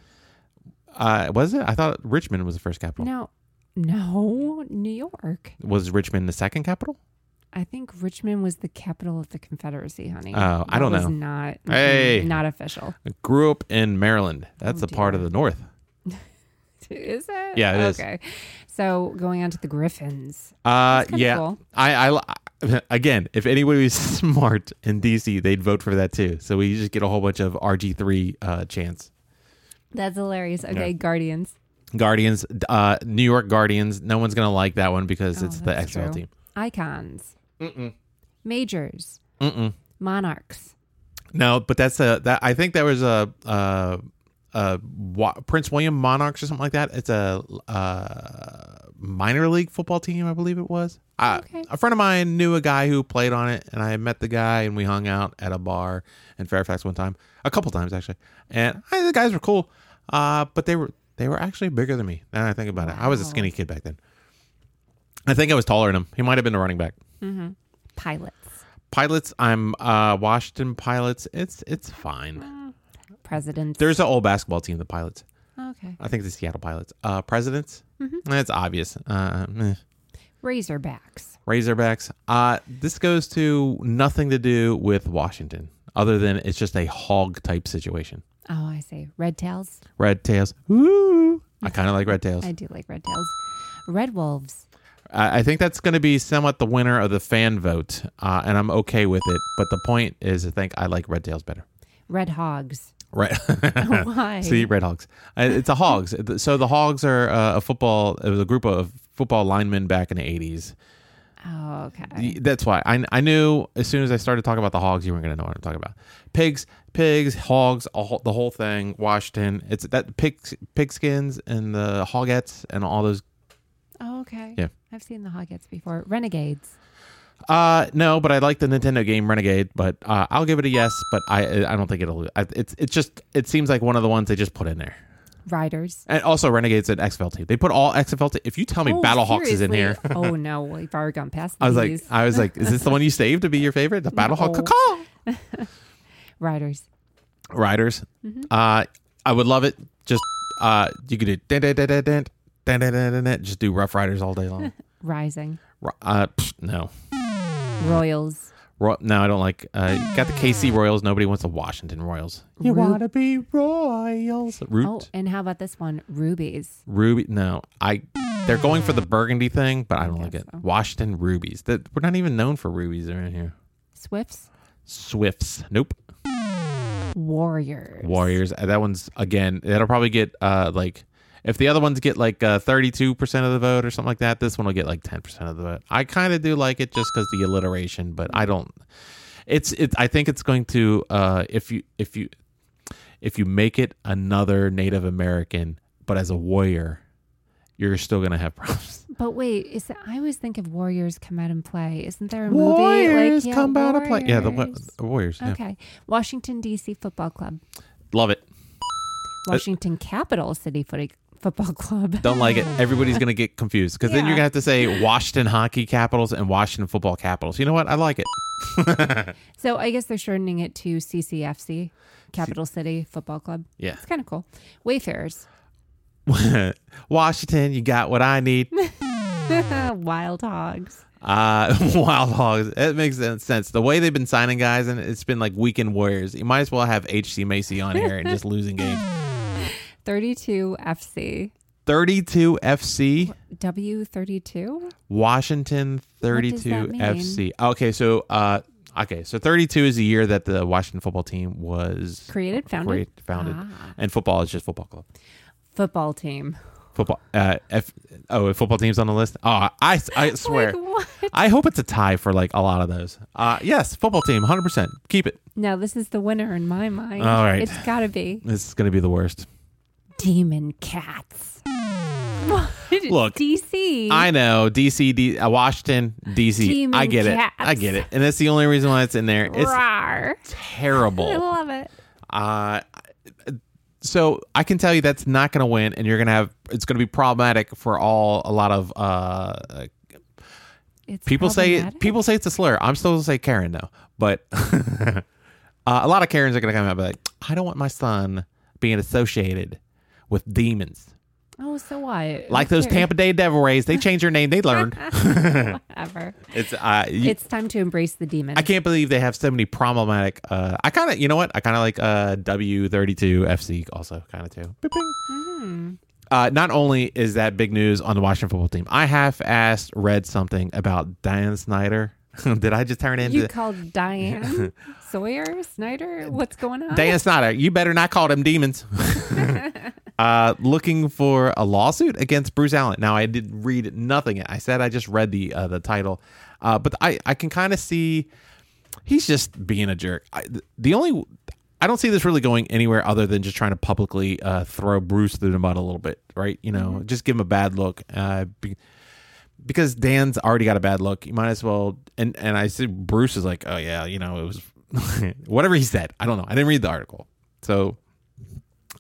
Speaker 1: Uh, was it? I thought Richmond was the first capital.
Speaker 2: No, no, New York.
Speaker 1: Was Richmond the second capital?
Speaker 2: I think Richmond was the capital of the Confederacy, honey.
Speaker 1: Oh, I don't know.
Speaker 2: Not
Speaker 1: Hey.
Speaker 2: not official.
Speaker 1: I grew up in Maryland. That's
Speaker 2: Oh,
Speaker 1: a part of the North.
Speaker 2: Is it?
Speaker 1: Yeah, it is.
Speaker 2: Okay. So going on to the Griffins.
Speaker 1: Uh, yeah.
Speaker 2: cool.
Speaker 1: I, I again, if anybody was smart in DC, they'd vote for that too. So we just get a whole bunch of RG three uh, chants.
Speaker 2: That's hilarious. Okay,
Speaker 1: Yeah.
Speaker 2: Guardians.
Speaker 1: Guardians, uh, New York Guardians. No one's gonna like that one because
Speaker 2: Oh,
Speaker 1: it's the XFL
Speaker 2: true.
Speaker 1: team.
Speaker 2: Icons.
Speaker 1: Mm-mm.
Speaker 2: Majors.
Speaker 1: Mm-mm.
Speaker 2: Monarchs.
Speaker 1: No, but that's a that I think there was a uh, uh, Wa- Prince William Monarchs or something like that. It's a uh, minor league football team, I believe it was. I,
Speaker 2: Okay.
Speaker 1: A friend of mine knew a guy who played on it, and I met the guy, and we hung out at a bar in Fairfax one time, a couple times actually. And I, the guys were cool, uh, but they were they were actually bigger than me. Now I think about it, I was a skinny kid back then. I think I was taller than him. He might have been the running back.
Speaker 2: Mm-hmm. Pilots.
Speaker 1: Pilots, I'm uh, Washington Pilots. It's it's fine.
Speaker 2: Presidents.
Speaker 1: There's an old basketball team, the Pilots.
Speaker 2: okay.
Speaker 1: I think the Seattle Pilots. Uh, presidents.
Speaker 2: Mhm.
Speaker 1: That's obvious. Uh, eh.
Speaker 2: Razorbacks.
Speaker 1: Razorbacks. Uh, this goes to nothing to do with Washington, other than it's just a hog type situation.
Speaker 2: Oh, I see. Red tails.
Speaker 1: Red tails. Woo! I kind of like red tails.
Speaker 2: I do like red tails. Red wolves.
Speaker 1: I I think that's going to be somewhat the winner of the fan vote, uh, and I'm okay with it. But the point is, I think I like red tails better.
Speaker 2: Red hogs.
Speaker 1: Right.
Speaker 2: Why?
Speaker 1: See, Red Hogs. It's a Hogs. So the Hogs are uh, a football. It was a group of football linemen back in the '80s.
Speaker 2: Oh, okay.
Speaker 1: That's why I, I knew as soon as I started talking about the Hogs, you weren't going to know what I'm talking about. Pigs, pigs, hogs, a whole, the whole thing. Washington. It's that pig pigskins and the hogettes and all those.
Speaker 2: Oh, okay.
Speaker 1: Yeah.
Speaker 2: I've seen the hogettes before. Renegades.
Speaker 1: Uh, no, but I like the Nintendo game Renegade. But uh, I'll give it a yes. But I I don't think it'll. I, it's it's just it seems like one of the ones they just put in there.
Speaker 2: Riders.
Speaker 1: And also Renegade's an XFL team. They put all XFL. Te- if you tell me
Speaker 2: Oh,
Speaker 1: Battlehawks is in here.
Speaker 2: oh no, we've already gone past
Speaker 1: I was like. I was like, is this the one you saved to be your favorite? The Battlehawk
Speaker 2: No. Riders.
Speaker 1: Riders.
Speaker 2: Mm-hmm.
Speaker 1: Uh, I would love it. Just uh, you could do dun, dun, dun, dun, dun, dun, dun, dun, dun, dun. just do Rough Riders all day long.
Speaker 2: Rising.
Speaker 1: Uh, pfft, no,
Speaker 2: Royals.
Speaker 1: Ro- no, I don't like. Uh, got the KC Royals. Nobody wants the Washington Royals. You
Speaker 2: Ru-
Speaker 1: want to be Royals? Root.
Speaker 2: Oh, and how about this one? Rubies.
Speaker 1: Ruby. No, I. They're going for the burgundy thing, but I don't like it.
Speaker 2: so.
Speaker 1: Washington Rubies. That we're not even known for rubies around here.
Speaker 2: Swifts.
Speaker 1: Swifts. Nope.
Speaker 2: Warriors.
Speaker 1: Warriors. Uh, That one's again. That'll probably get uh like if the other ones get like uh, 32% of the vote or something like that, this one will get like 10% of the vote. I kind of do like it just cuz the alliteration, but I don't it's it I think it's going to uh if you if you if you make it another Native American but as a warrior, you're still going to have problems.
Speaker 2: But wait, is it, I always think of Warriors come out and play. Isn't there a movie
Speaker 1: Warriors
Speaker 2: like yeah,
Speaker 1: come out and play. Yeah, the,
Speaker 2: Warriors.
Speaker 1: the Warriors. Yeah.
Speaker 2: Okay. Washington D.C. Football Club.
Speaker 1: Love it.
Speaker 2: Washington Capital City Footy Football Club.
Speaker 1: Don't like it. Everybody's going to get confused because then
Speaker 2: Yeah.
Speaker 1: you're going to have to say Washington Hockey Capitals and Washington Football Capitals. You know what? I like it.
Speaker 2: So I guess they're shortening it to CCFC, Capital City Football Club.
Speaker 1: Yeah.
Speaker 2: It's kind of cool. Wayfarers.
Speaker 1: Washington, you got what I need.
Speaker 2: Wild Hogs.
Speaker 1: Uh, Wild Hogs. It makes sense. The way they've been signing guys, and it's been like weekend warriors. You might as well have HC Macy on here and just losing games.
Speaker 2: 32 FC.
Speaker 1: 32 FC,
Speaker 2: W32?
Speaker 1: Washington 32 FC. Okay, so uh, okay, so 32 is the year that the Washington football team was
Speaker 2: Created, founded.
Speaker 1: founded,
Speaker 2: Ah.
Speaker 1: and football is just football club.
Speaker 2: Football team.
Speaker 1: Football. Uh, F, oh, if football team's on the list. Oh, I I swear.
Speaker 2: Like, what?
Speaker 1: I hope it's a tie for like a lot of those. Uh, yes, football team, 100%. Keep it.
Speaker 2: No, this is the winner in my mind.
Speaker 1: All right.
Speaker 2: It's got to be
Speaker 1: This is going to be the worst.
Speaker 2: Demon Cats. What?
Speaker 1: Look,
Speaker 2: DC.
Speaker 1: I know DC, D, uh, Washington, DC.
Speaker 2: Demon
Speaker 1: I get
Speaker 2: cats.
Speaker 1: it. I get it. And that's the only reason why it's in there. It's
Speaker 2: Rawr. I love it.
Speaker 1: Uh, so I can tell you that's not going to win, and you're going to have. It's going to be problematic for all a lot of uh,
Speaker 2: It's
Speaker 1: people say people say it's a slur. I'm still gonna say Karen though, but uh, a lot of Karens are going to come out and be like, I don't want my son being associated with demons.
Speaker 2: Oh, so what?
Speaker 1: Like those Tampa Bay Devil Rays, they changed their name. They learned.
Speaker 2: Whatever.
Speaker 1: It's uh, you-
Speaker 2: It's time to embrace the demon.
Speaker 1: I can't believe they have so many problematic. Uh, I kind of, you know what? I kind of like uh, W32 FC also, kind of too. Bing, bing.
Speaker 2: Hmm.
Speaker 1: Uh, not only is that big news on the Washington football team, I half asked read something about Dan Snyder. Did I just turn into
Speaker 2: You called Diane Sawyer Snyder? What's going on?
Speaker 1: Dan Snyder? You better not call them demons. Uh, looking for a lawsuit against Bruce Allen. Now, I did read nothing. I said I just read the uh, the title, uh, but I I can kind of see he's just being a jerk. I, the only I don't see this really going anywhere other than just trying to publicly uh, throw Bruce through the mud a little bit, right? You know, just give him a bad look. Uh, be, because Dan's already got a bad look, you might as well. And and I said Bruce is like, oh yeah, you know, it was whatever he said. I don't know. I didn't read the article, so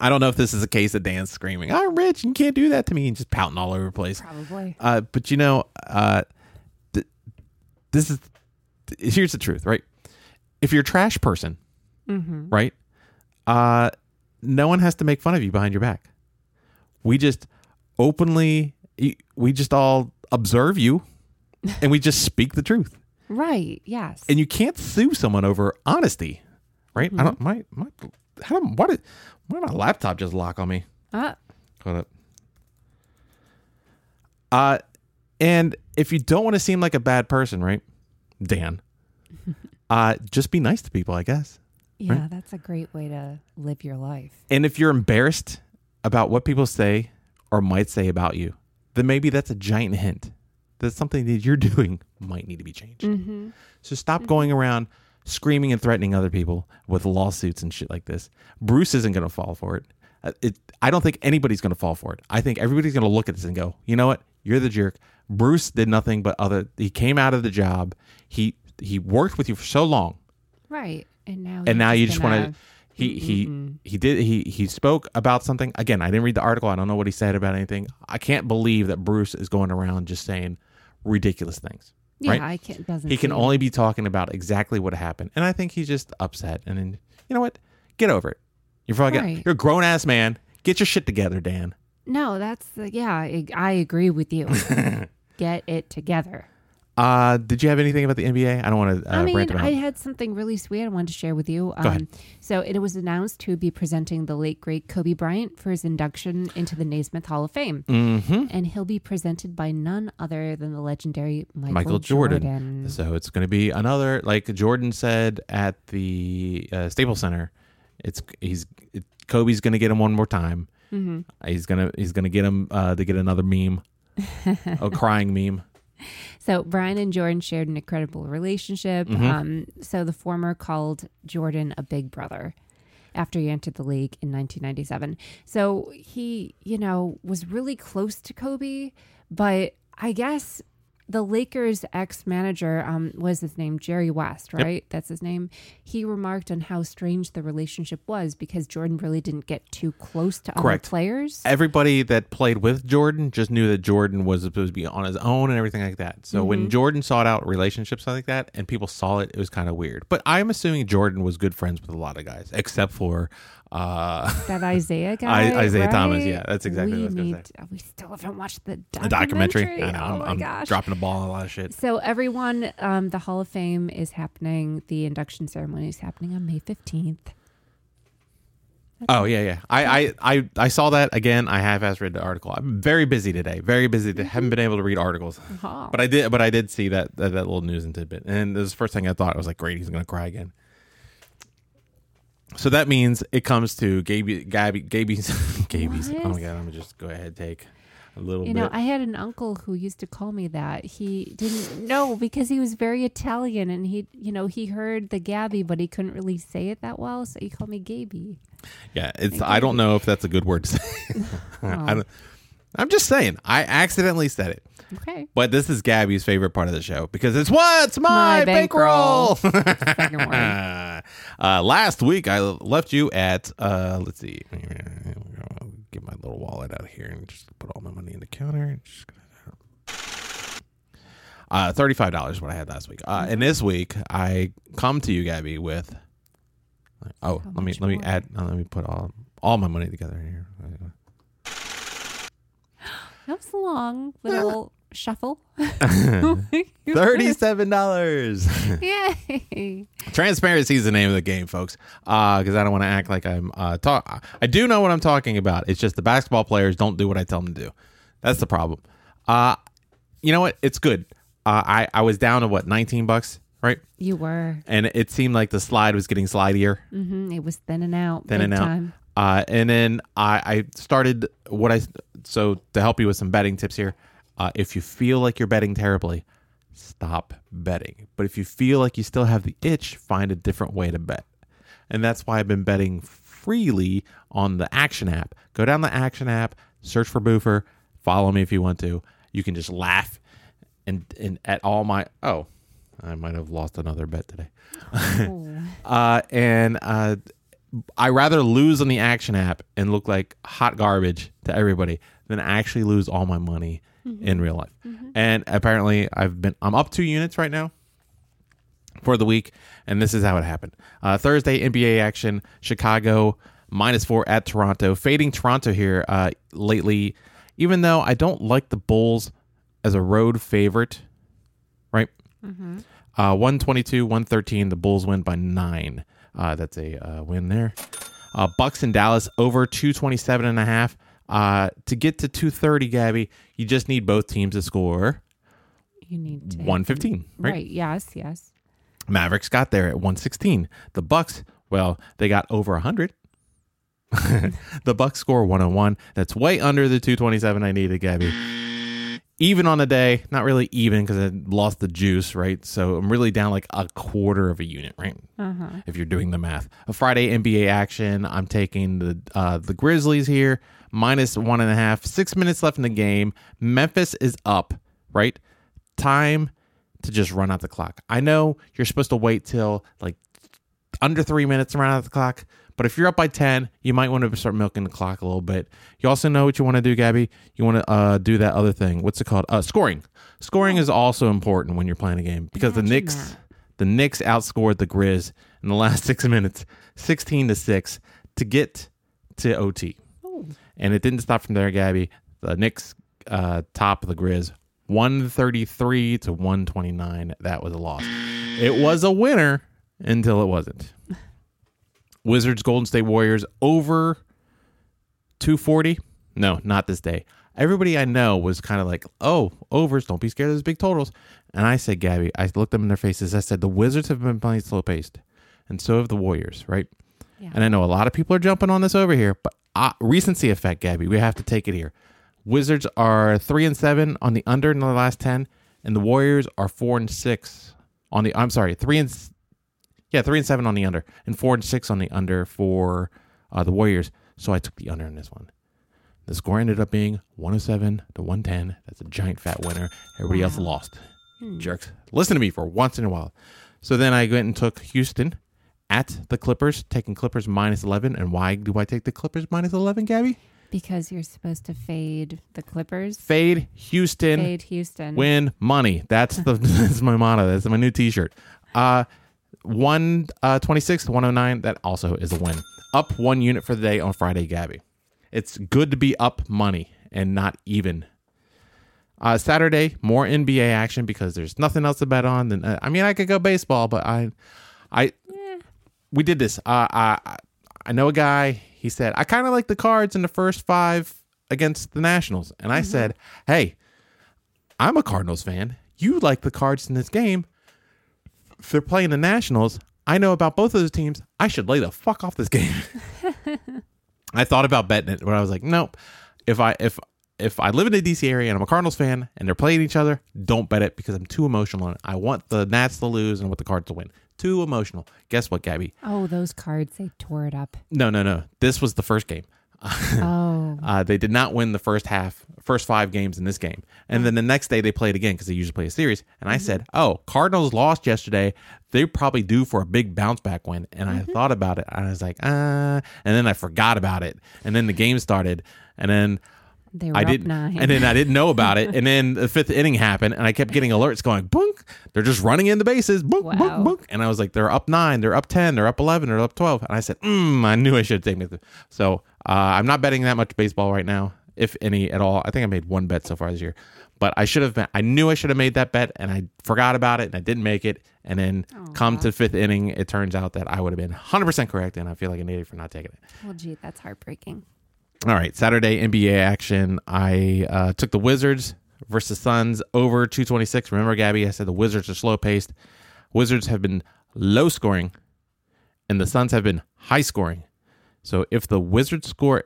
Speaker 1: I don't know if this is a case of Dan's screaming, "I'm rich, and you can't do that to me," and just pouting all over the place.
Speaker 2: Probably.
Speaker 1: Uh, but you know, uh, th- this is here's the truth, right? If you're a trash person,
Speaker 2: Mm-hmm.
Speaker 1: right? Uh, no one has to make fun of you behind your back. We just openly, we just all observe you, and we just speak the truth.
Speaker 2: Right. Yes.
Speaker 1: And you can't sue someone over honesty, right? I don't. My my. How do, why did why did my laptop just lock on me?
Speaker 2: Ah,
Speaker 1: Hold up. Uh, and if you don't want to seem like a bad person, right, Dan, uh, just be nice to people, I guess.
Speaker 2: yeah, that's a great way to live your life.
Speaker 1: And if you're embarrassed about what people say or might say about you, then maybe that's a giant hint that something that you're doing might need to be changed.
Speaker 2: Mm-hmm.
Speaker 1: So stop going around screaming and threatening other people with lawsuits and shit like this. Bruce isn't going to fall for it. Uh, it. I don't think anybody's going to fall for it. I think everybody's going to look at this and go, you know what? You're the jerk. Bruce did nothing but other. He came out of the job. He he worked with you for so long,
Speaker 2: Right. And now.
Speaker 1: and now you just want to. He he he did he he spoke about something again. I didn't read the article. I don't know what he said about anything. I can't believe that Bruce is going around just saying ridiculous things.
Speaker 2: Yeah,
Speaker 1: right?
Speaker 2: I can't. Doesn't.
Speaker 1: He can only be talking about exactly what happened, and I think he's just upset. And then you know what? Get over it. You're probably
Speaker 2: Right.
Speaker 1: you're a grown ass man. Get your shit together, Dan.
Speaker 2: No, that's the, yeah. I, I agree with you. Get it together.
Speaker 1: Uh, did you have anything about the NBA? I don't want to uh,
Speaker 2: I mean. I had something really sweet I wanted to share with you. Um,
Speaker 1: ahead.
Speaker 2: So it was announced to be presenting the late great Kobe Bryant for his induction into the Naismith Hall of Fame,
Speaker 1: Mhm.
Speaker 2: and he'll be presented by none other than the legendary Michael,
Speaker 1: Michael Jordan.
Speaker 2: Jordan.
Speaker 1: So it's going to be another, like Jordan said at the uh, Staples Center. It's he's it, Kobe's going to get him one more time.
Speaker 2: hmm
Speaker 1: He's gonna he's gonna get him uh, to get another meme, a crying meme.
Speaker 2: So Bryant and Jordan shared an incredible relationship.
Speaker 1: Mhm.
Speaker 2: Um, so the former called Jordan a big brother after he entered the league in 1997. So he, you know, was really close to Kobe, but I guess the Lakers ex manager um, was his name Jerry West, right? That's his name. He remarked on how strange the relationship was because Jordan really didn't get too close to
Speaker 1: Correct.
Speaker 2: other players.
Speaker 1: Everybody that played with Jordan just knew that Jordan was supposed to be on his own and everything like that. So when Jordan sought out relationships like that and people saw it, it was kind of weird. But I'm assuming Jordan was good friends with a lot of guys, except for uh,
Speaker 2: That Isiah guy,
Speaker 1: I- Isiah
Speaker 2: right?
Speaker 1: Thomas, yeah, that's exactly
Speaker 2: we
Speaker 1: what I was gonna
Speaker 2: need, We still haven't watched the
Speaker 1: a
Speaker 2: documentary.
Speaker 1: documentary. I know,
Speaker 2: Oh
Speaker 1: I'm, I'm
Speaker 2: gosh!
Speaker 1: dropping the ball on a lot of shit.
Speaker 2: So everyone, um, the Hall of Fame is happening. The induction ceremony is happening on May fifteenth.
Speaker 1: Oh yeah, yeah. I, I, I, I saw that again. I have as read the article. I'm very busy today. Very busy. I haven't been able to read articles,
Speaker 2: Oh,
Speaker 1: but I did. But I did see that that, that little news and tidbit, and this the first thing I thought. I was like, great, he's gonna cry again. So that means it comes to Gaby, Gabby, Gaby's, Gaby's. Oh my god, I'm gonna just go ahead and take a little
Speaker 2: you
Speaker 1: bit.
Speaker 2: know, I had an uncle who used to call me that. He didn't know because he was very Italian, and he, you know, he heard the Gabby, but he couldn't really say it that well, so he called me Gaby.
Speaker 1: yeah, it's. I don't know if that's a good word to say. I
Speaker 2: Oh,
Speaker 1: don't, I'm just saying. I accidentally said it.
Speaker 2: okay.
Speaker 1: But this is Gabby's favorite part of the show because it's what's my,
Speaker 2: My
Speaker 1: bankroll.
Speaker 2: Second one.
Speaker 1: Uh, last week I left you at uh, let's see, get my little wallet out here and just put all my money in the counter. Uh, thirty-five dollars what I had last week, uh, and this week I come to you, Gabby, with oh,
Speaker 2: How
Speaker 1: let me let me add, uh, let me put all all my money together in here.
Speaker 2: That was a long little shuffle.
Speaker 1: Thirty-seven dollars.
Speaker 2: Yay.
Speaker 1: Transparency is the name of the game, folks. Because I don't want to act like I'm uh, talk. I do know what I'm talking about. It's just the basketball players don't do what I tell them to do. That's the problem. Uh, you know what? It's good. Uh, I I was down to what 19 bucks, right?
Speaker 2: You were.
Speaker 1: And it seemed like the slide was getting slidier,
Speaker 2: hmm It was thinning out.
Speaker 1: thinning out.
Speaker 2: Time.
Speaker 1: Uh, and then I, I started what I so to help you with some betting tips here. Uh, if you feel like you're betting terribly, stop betting. But if you feel like you still have the itch, find a different way to bet. And that's why I've been betting freely on the Action app. Go down the Action app, search for Boofer, follow me if you want to. You can just laugh and and at all my oh, I might have lost another bet today.
Speaker 2: Oh.
Speaker 1: Uh, and uh, I rather lose on the Action app and look like hot garbage to everybody than actually lose all my money in real life. And apparently, I've been I'm up two units right now for the week, and this is how it happened. Uh, Thursday NBA action: Chicago minus four at Toronto, fading Toronto here uh, lately. Even though I don't like the Bulls as a road favorite, right? Uh, 122, 113. The Bulls win by nine. Uh, that's a uh, win there. Uh, Bucks and Dallas over 227 and a half. Uh, to get to 230, Gabby, you just need both teams to score
Speaker 2: You need to
Speaker 1: 115, right?
Speaker 2: Right. Yes. Yes.
Speaker 1: Mavericks got there at 116. The Bucks, well, they got over 100. the Bucks score 101. That's way under the 227 I needed, Gabby. Even on the day, not really even because I lost the juice, right? So I'm really down like a quarter of a unit, right?
Speaker 2: Uh huh.
Speaker 1: If you're doing the math. A Friday NBA action. I'm taking the uh, the Grizzlies here minus one and a half. Six minutes left in the game. Memphis is up, right? Time to just run out the clock. I know you're supposed to wait till like under three minutes to run out the clock. But if you're up by 10, you might want to start milking the clock a little bit. You also know what you want to do, Gabby. You want to uh, do that other thing. What's it called? Uh, scoring. Scoring is also important when you're playing a game because the
Speaker 2: Imagine
Speaker 1: Knicks,
Speaker 2: that.
Speaker 1: the Knicks outscored the Grizz in the last six minutes, 16 to six, to get to OT. And it didn't stop from there, Gabby. The Knicks uh, top of the Grizz 133 to 129. That was a loss. It was a winner until it wasn't. Wizards Golden State Warriors over 240. No, not this day. Everybody I know was kind of like, "Oh, overs, don't be scared of those big totals." And I said, "Gabby, I looked them in their faces. I said, "The Wizards have been playing slow paced, and so have the Warriors, right?"
Speaker 2: Yeah.
Speaker 1: And I know a lot of people are jumping on this over here, but uh, recency effect, Gabby, we have to take it here. Wizards are three and seven on the under in the last ten, and the Warriors are four and six on the. I'm sorry, three and yeah, three and seven on the under, and four and six on the under for uh, the Warriors. So I took the under in this one. The score ended up being 107 to 110. That's a giant fat winner. Everybody else
Speaker 2: Wow.
Speaker 1: lost. Jerks. Listen to me for once in a while. So then I went and took Houston at the Clippers, taking Clippers minus 11. And why do I take the Clippers minus 11, Gabby?
Speaker 2: Because you're supposed to fade the Clippers.
Speaker 1: Fade Houston,
Speaker 2: Fade Houston.
Speaker 1: win money. That's the that's my motto. That's my new T-shirt. Uh, one uh, twenty six to one hundred nine. That also is a win. Up one unit for the day on Friday, Gabby. It's good to be up money and not even. Uh, Saturday, more NBA action because there's nothing else to bet on. Than uh, I mean, I could go baseball, but I, I, we did this. Uh, I, I know a guy. He said I kind of like the Cards in the first five against the Nationals, and I said, hey, I'm a Cardinals fan. You like the Cards in this game. If they're playing the Nationals, I know about both of those teams. I should lay the fuck off this game. I thought about betting it, but I was like, nope. If I if if I live in the DC area and I'm a Cardinals fan and they're playing each other, don't bet it because I'm too emotional on it. I want the Nats to lose and I want the Cards to win. Too emotional. Guess what, Gabby?
Speaker 2: oh, those cards, they tore it up.
Speaker 1: No, no, no. This was the first game.
Speaker 2: oh.
Speaker 1: Uh, they did not win the first half, first five games in this game. And then the next day they played again because they usually play a series. And I said, oh, Cardinals lost yesterday. They're probably due for a big bounce back win. And I thought about it. I was like, ah. And then I forgot about it. And then the game started. And then
Speaker 2: They were
Speaker 1: I
Speaker 2: up
Speaker 1: didn't,
Speaker 2: nine.
Speaker 1: and then I didn't know about it. And then the fifth inning happened, and I kept getting alerts going, boink. They're just running in the bases, boink,
Speaker 2: Wow.
Speaker 1: boink, boink. And I was like, they're up nine, they're up ten, they're up eleven, they're up twelve. And I said, mm, I knew I should have taken it. So uh, I'm not betting that much baseball right now, if any at all. I think I made one bet so far this year, but I should have. been- I knew I should have made that bet, and I forgot about it, and I didn't make it. And then come to fifth inning, it turns out that I would have been 100 percent correct, and I feel like an idiot for not taking it.
Speaker 2: well, gee, that's heartbreaking.
Speaker 1: All right, Saturday NBA action. I uh, took the Wizards versus Suns over 226. Remember, Gabby, I said the Wizards are slow paced. Wizards have been low scoring, and the Suns have been high scoring. So if the Wizards score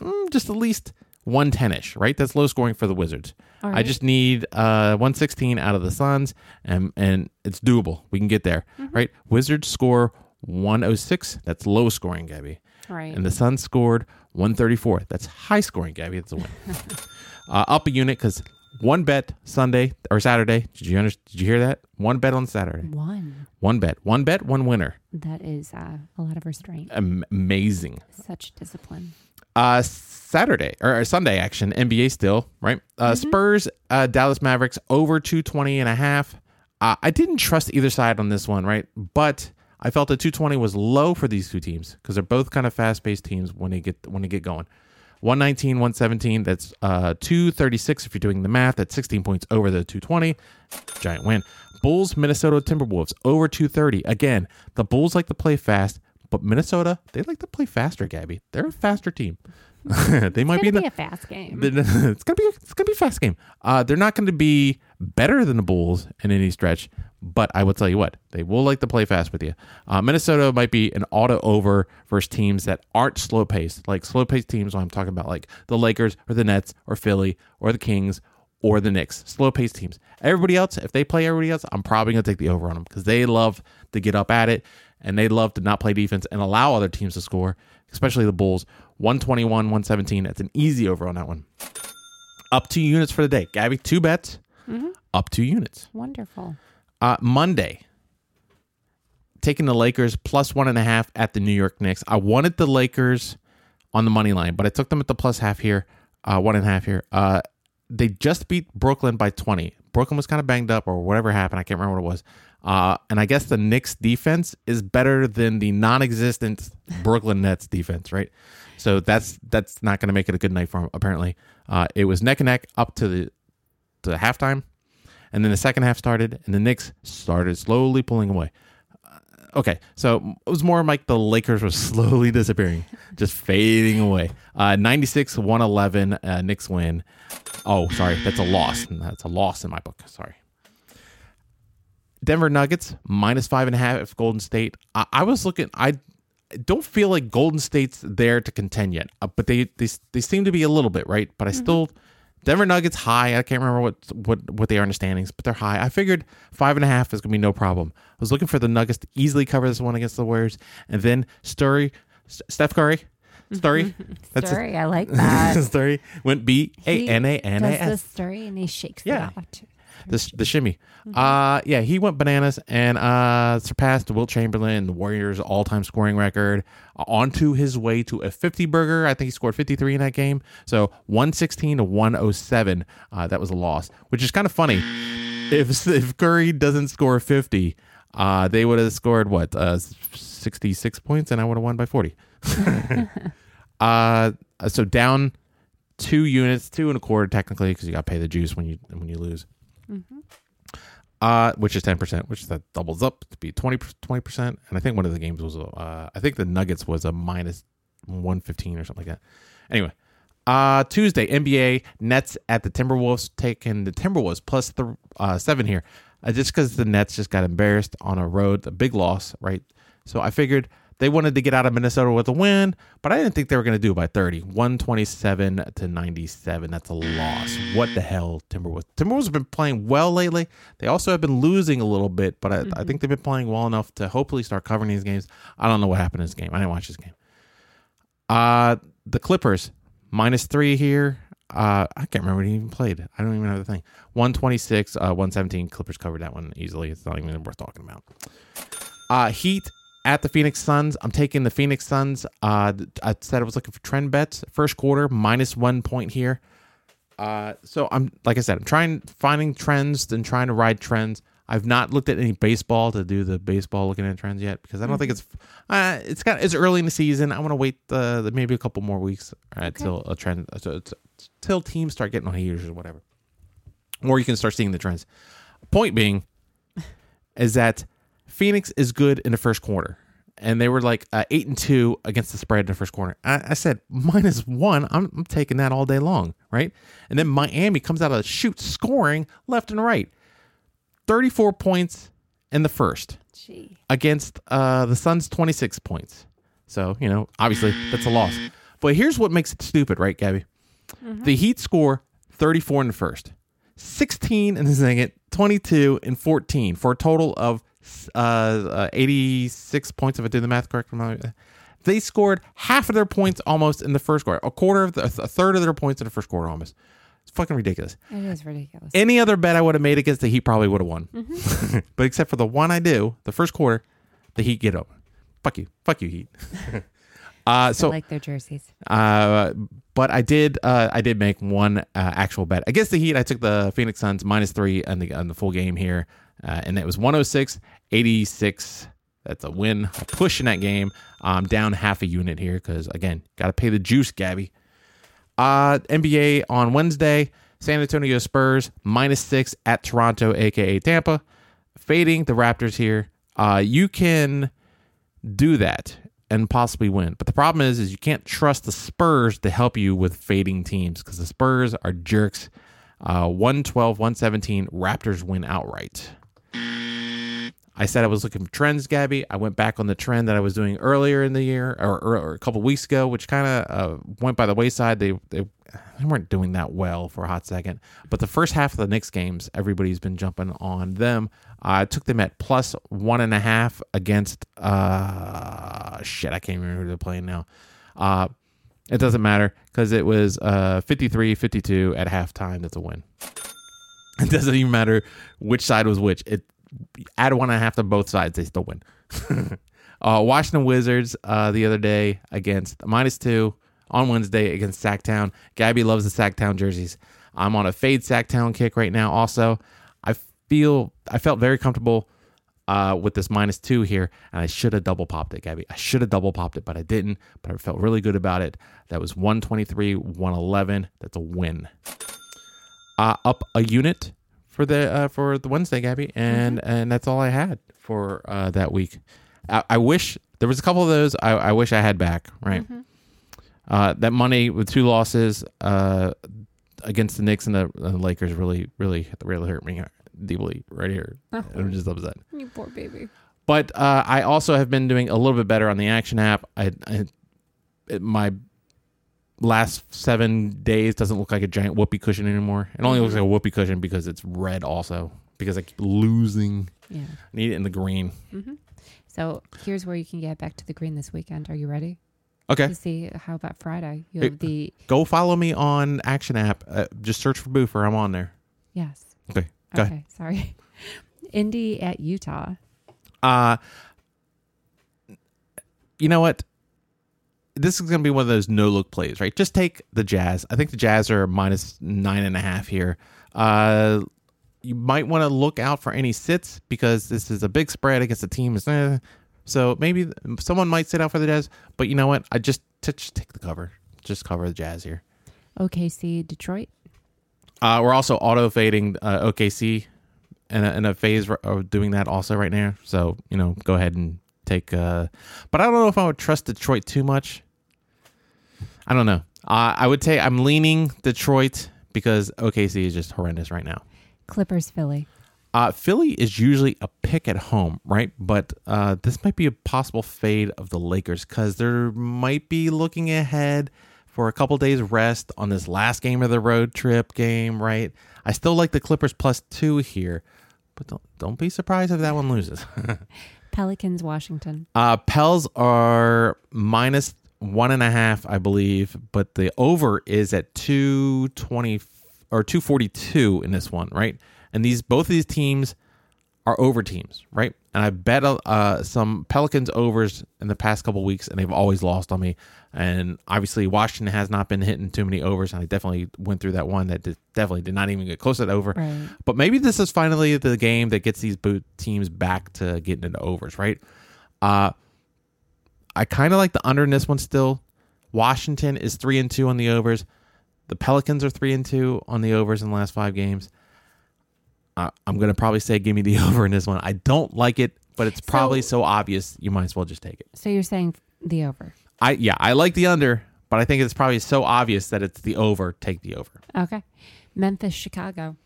Speaker 1: mm, just at least 110 ish, right? That's low scoring for the Wizards.
Speaker 2: All
Speaker 1: I just need uh, 116 out of the Suns, and and it's doable. We can get there, right? Wizards score 106. That's low scoring, Gabby
Speaker 2: Right.
Speaker 1: and the Suns scored 134. That's high scoring, Gabby. That's a win. uh, up a unit because one bet Sunday or Saturday. Did you under, Did you hear that? One bet on Saturday.
Speaker 2: One.
Speaker 1: One bet. One bet. One winner.
Speaker 2: That is uh, a lot of restraint.
Speaker 1: Am- amazing.
Speaker 2: Such discipline.
Speaker 1: Uh, Saturday or, or Sunday action. NBA still right. Uh, Spurs. Uh, Dallas Mavericks over 220 and a half. Uh, I didn't trust either side on this one, right? But I felt that 220 was low for these two teams because they're both kind of fast-paced teams when they get when they get going. 119, 117. That's uh 236 if you're doing the math. That's 16 points over the 220. Giant win. Bulls, Minnesota Timberwolves over 230. Again, the Bulls like to play fast, but Minnesota they like to play faster. Gabby, they're a faster team. they might be. the-
Speaker 2: a fast game.
Speaker 1: it's gonna be it's gonna be a fast game. Uh, they're not going to be better than the Bulls in any stretch, but I will tell you what they will like to play fast with you. Uh, Minnesota might be an auto over versus teams that aren't slow paced, like slow paced teams. When I'm talking about like the Lakers or the Nets or Philly or the Kings or the Knicks, slow paced teams. Everybody else, if they play everybody else, I'm probably gonna take the over on them because they love to get up at it and they love to not play defense and allow other teams to score, especially the Bulls. 121, 117. That's an easy over on that one. Up two units for the day. Gabby, two bets. Up two units.
Speaker 2: Wonderful.
Speaker 1: Uh, Monday, taking the Lakers plus one and a half at the New York Knicks. I wanted the Lakers on the money line, but I took them at the plus half here, uh, one and a half here. Uh, they just beat Brooklyn by 20. Brooklyn was kind of banged up or whatever happened. I can't remember what it was. Uh, and I guess the Knicks defense is better than the non-existent Brooklyn Nets defense, right? So that's that's not going to make it a good night for them. Apparently, uh, it was neck and neck up to the to halftime, and then the second half started, and the Knicks started slowly pulling away. Uh, okay, so it was more like the Lakers were slowly disappearing, just fading away. Uh, 96 111, uh, Knicks win. Oh, sorry, that's a loss. That's a loss in my book. Sorry. Denver Nuggets minus five and a half. Golden State. I, I was looking. I don't feel like Golden State's there to contend yet, uh, but they, they they seem to be a little bit right. But I still Denver Nuggets high. I can't remember what what what they are in the standings, but they're high. I figured five and a half is gonna be no problem. I was looking for the Nuggets to easily cover this one against the Warriors, and then Sturry, S- Steph Curry, Sturry, that's
Speaker 2: Story, I like that.
Speaker 1: Sturry went B A N A N A
Speaker 2: Does the
Speaker 1: S.
Speaker 2: story and he shakes
Speaker 1: Yeah.
Speaker 2: it out.
Speaker 1: The the shimmy. Uh yeah, he went bananas and uh surpassed Wilt Chamberlain, the Warriors all time scoring record, uh, onto his way to a 50 burger. I think he scored 53 in that game. So 116 to 107. Uh, that was a loss, which is kind of funny. If if Curry doesn't score 50, uh, they would have scored what uh, 66 points, and I would have won by 40. uh, so down two units, two and a quarter technically, because you got to pay the juice when you when you lose. Uh, which is ten percent, which that doubles up to be 20 percent. And I think one of the games was uh, I think the Nuggets was a minus one fifteen or something like that. Anyway, uh, Tuesday NBA Nets at the Timberwolves taking the Timberwolves plus the uh, seven here, uh, just because the Nets just got embarrassed on a road, a big loss, right? So I figured they wanted to get out of Minnesota with a win, but I didn't think they were going to do it by 30. 127 to 97. That's a loss. What the hell, Timberwolves? Timberwolves have been playing well lately. They also have been losing a little bit, but I, I think they've been playing well enough to hopefully start covering these games. I don't know what happened in this game. I didn't watch this game. Uh, the Clippers minus three here. Uh, I can't remember when he even played. I don't even know the thing. 126, uh, 117. Clippers covered that one easily. It's not even worth talking about. Uh, Heat at the Phoenix Suns. I'm taking the Phoenix Suns. Uh, I said I was looking for trend bets. First quarter minus one point here. Uh, so I'm like I said, I'm trying finding trends and trying to ride trends. I've not looked at any baseball to do the baseball looking at trends yet because I don't think it's uh, it's got it's early in the season. I want to wait uh, the, maybe a couple more weeks uh, till a trend uh, so- so- till teams start getting on heaters or whatever, or you can start seeing the trends. Point being is that Phoenix is good in the first quarter. And they were like uh, eight and two against the spread in the first quarter. I, I said minus one. I'm, I'm taking that all day long, right? And then Miami comes out of the shoot, scoring left and right, 34 points in the first
Speaker 2: Gee.
Speaker 1: against uh, the Suns 26 points. So, you know, obviously that's a loss. But here's what makes it stupid, right, Gabby? The Heat score 34 in the first, 16 in the second, 22 and 14 for a total of uh, uh, 86 points if I did the math correct. They scored half of their points almost in the first quarter, a quarter of the, a third of their points in the first quarter almost. It's fucking ridiculous.
Speaker 2: It is ridiculous.
Speaker 1: Any other bet I would have made against the Heat probably would have won. but except for the one I do, the first quarter, the Heat get up. Fuck you. Fuck you, Heat. uh,
Speaker 2: I
Speaker 1: so,
Speaker 2: like their jerseys.
Speaker 1: uh, but I did, uh, I did make one uh, actual bet against the Heat. I took the Phoenix Suns minus three on the on the full game here, uh, and it was 106, 86. That's a win. I push in that game. I'm down half a unit here because again, got to pay the juice, Gabby. Uh, NBA on Wednesday, San Antonio Spurs minus six at Toronto, aka Tampa, fading the Raptors here. Uh, you can do that and possibly win, but the problem is, is you can't trust the Spurs to help you with fading teams because the Spurs are jerks. Uh, 112, 117, Raptors win outright. I said I was looking for trends, Gabby. I went back on the trend that I was doing earlier in the year or, or, or a couple weeks ago, which kind of uh, went by the wayside. They, they they weren't doing that well for a hot second. But the first half of the Knicks games, everybody's been jumping on them. I took them at plus one and a half against uh shit. I can't remember who they're playing now. Uh, it doesn't matter because it was uh 53 52 at halftime. That's a win. It doesn't even matter which side was which. It add one and a half to both sides, they still win. uh, Washington Wizards uh, the other day against minus two on Wednesday against Sacktown. Gabby loves the Sacktown jerseys. I'm on a fade Sacktown kick right now. Also, I feel I felt very comfortable uh, with this minus two here, and I should have double popped it, Gabby. I should have double popped it, but I didn't. But I felt really good about it. That was 123, 111. That's a win. Uh, up a unit for the uh, for the Wednesday, Gabby, and and that's all I had for uh, that week. I, I wish there was a couple of those. I, I wish I had back. Right, uh, that money with two losses uh, against the Knicks and the, uh, Lakers really really really hurt me deeply right here. I'm just upset.
Speaker 2: You poor baby.
Speaker 1: But uh, I also have been doing a little bit better on the action app. I, I it, my last seven days doesn't look like a giant whoopee cushion anymore. It only looks like a whoopee cushion because it's red also because I keep losing.
Speaker 2: Yeah.
Speaker 1: I need it in the green.
Speaker 2: So here's where you can get back to the green this weekend. Are you ready
Speaker 1: Okay,
Speaker 2: to see how about Friday? You have the
Speaker 1: go follow me on Action app. Uh, just search for Boofer. I'm on there.
Speaker 2: yes.
Speaker 1: Okay, go
Speaker 2: Okay,
Speaker 1: ahead.
Speaker 2: sorry. Indy at Utah.
Speaker 1: Uh, you know what? This is going to be one of those no look plays, right? Just take the Jazz. I think the Jazz are minus nine and a half here. Uh, you might want to look out for any sits because this is a big spread against the team. Is eh. so maybe someone might sit out for the Jazz, but you know what? I just, t- just take the cover. Just cover the Jazz here.
Speaker 2: OKC Detroit.
Speaker 1: Uh, we're also auto fading uh, OKC in a, in a phase of doing that also right now. So you know, go ahead and take. Uh, but I don't know if I would trust Detroit too much. I don't know. Uh, I would say I'm leaning Detroit because OKC is just horrendous right now.
Speaker 2: Clippers Philly.
Speaker 1: Uh, Philly is usually a pick at home, right? But uh, this might be a possible fade of the Lakers because they might be looking ahead for a couple days rest on this last game of the road trip game, right? I still like the Clippers plus two here, but don't don't be surprised if that one loses.
Speaker 2: Pelicans Washington.
Speaker 1: uh, Pels are minus one and a half, I believe, but the over is at two twenty or two forty two in this one, right? And these both of these teams are over teams, right? And I bet uh, some Pelicans overs in the past couple weeks, and they've always lost on me. And obviously, Washington has not been hitting too many overs, and I definitely went through that one that did, definitely did not even get close to that over.
Speaker 2: Right.
Speaker 1: But maybe this is finally the game that gets these boot teams back to getting into overs, right? Uh, I kind of like the under in this one still. Washington is three and two on the overs. The Pelicans are three and two on the overs in the last five games. Uh, I'm gonna probably say give me the over in this one. I don't like it, but it's probably so, obvious you might as well just take it.
Speaker 2: So you're saying the over.
Speaker 1: I yeah, I like the under, but I think it's probably so obvious that it's the over. Take the over.
Speaker 2: Okay. Memphis Chicago.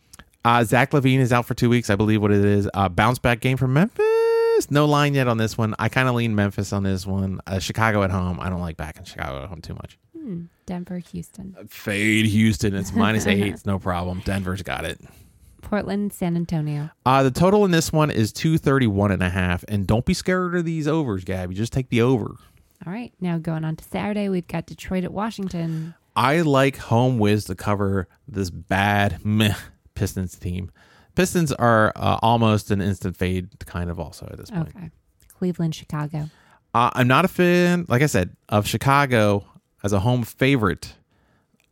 Speaker 1: Uh, Zach LaVine is out for two weeks, I believe. What it is, uh, bounce back game for Memphis. No line yet on this one. I kind of lean Memphis on this one. Uh, Chicago at home. I don't like back in Chicago at home too much.
Speaker 2: Hmm. Denver Houston.
Speaker 1: Fade Houston. It's minus eight. It's no problem. Denver's got it.
Speaker 2: Portland San Antonio.
Speaker 1: Uh, the total in this one is 231 and a half. And don't be scared of these overs, Gabby. Just take the over.
Speaker 2: All right. Now going on to Saturday, we've got Detroit at Washington.
Speaker 1: I like home whiz to cover this bad meh Pistons team. Pistons are uh, almost an instant fade, kind of also at this point.
Speaker 2: Okay. Cleveland Chicago.
Speaker 1: Uh, I'm not a fan, like I said, of Chicago as a home favorite,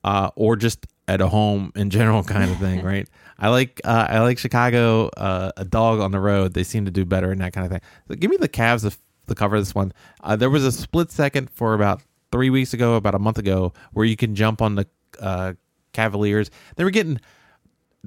Speaker 1: uh, or just at a home in general kind of thing, right? I like uh, I like Chicago, uh, a dog on the road. They seem to do better in that kind of thing. So give me the Cavs to, to cover this one. Uh, there was a split second for about three weeks ago, about a month ago, where you can jump on the uh, Cavaliers. They were getting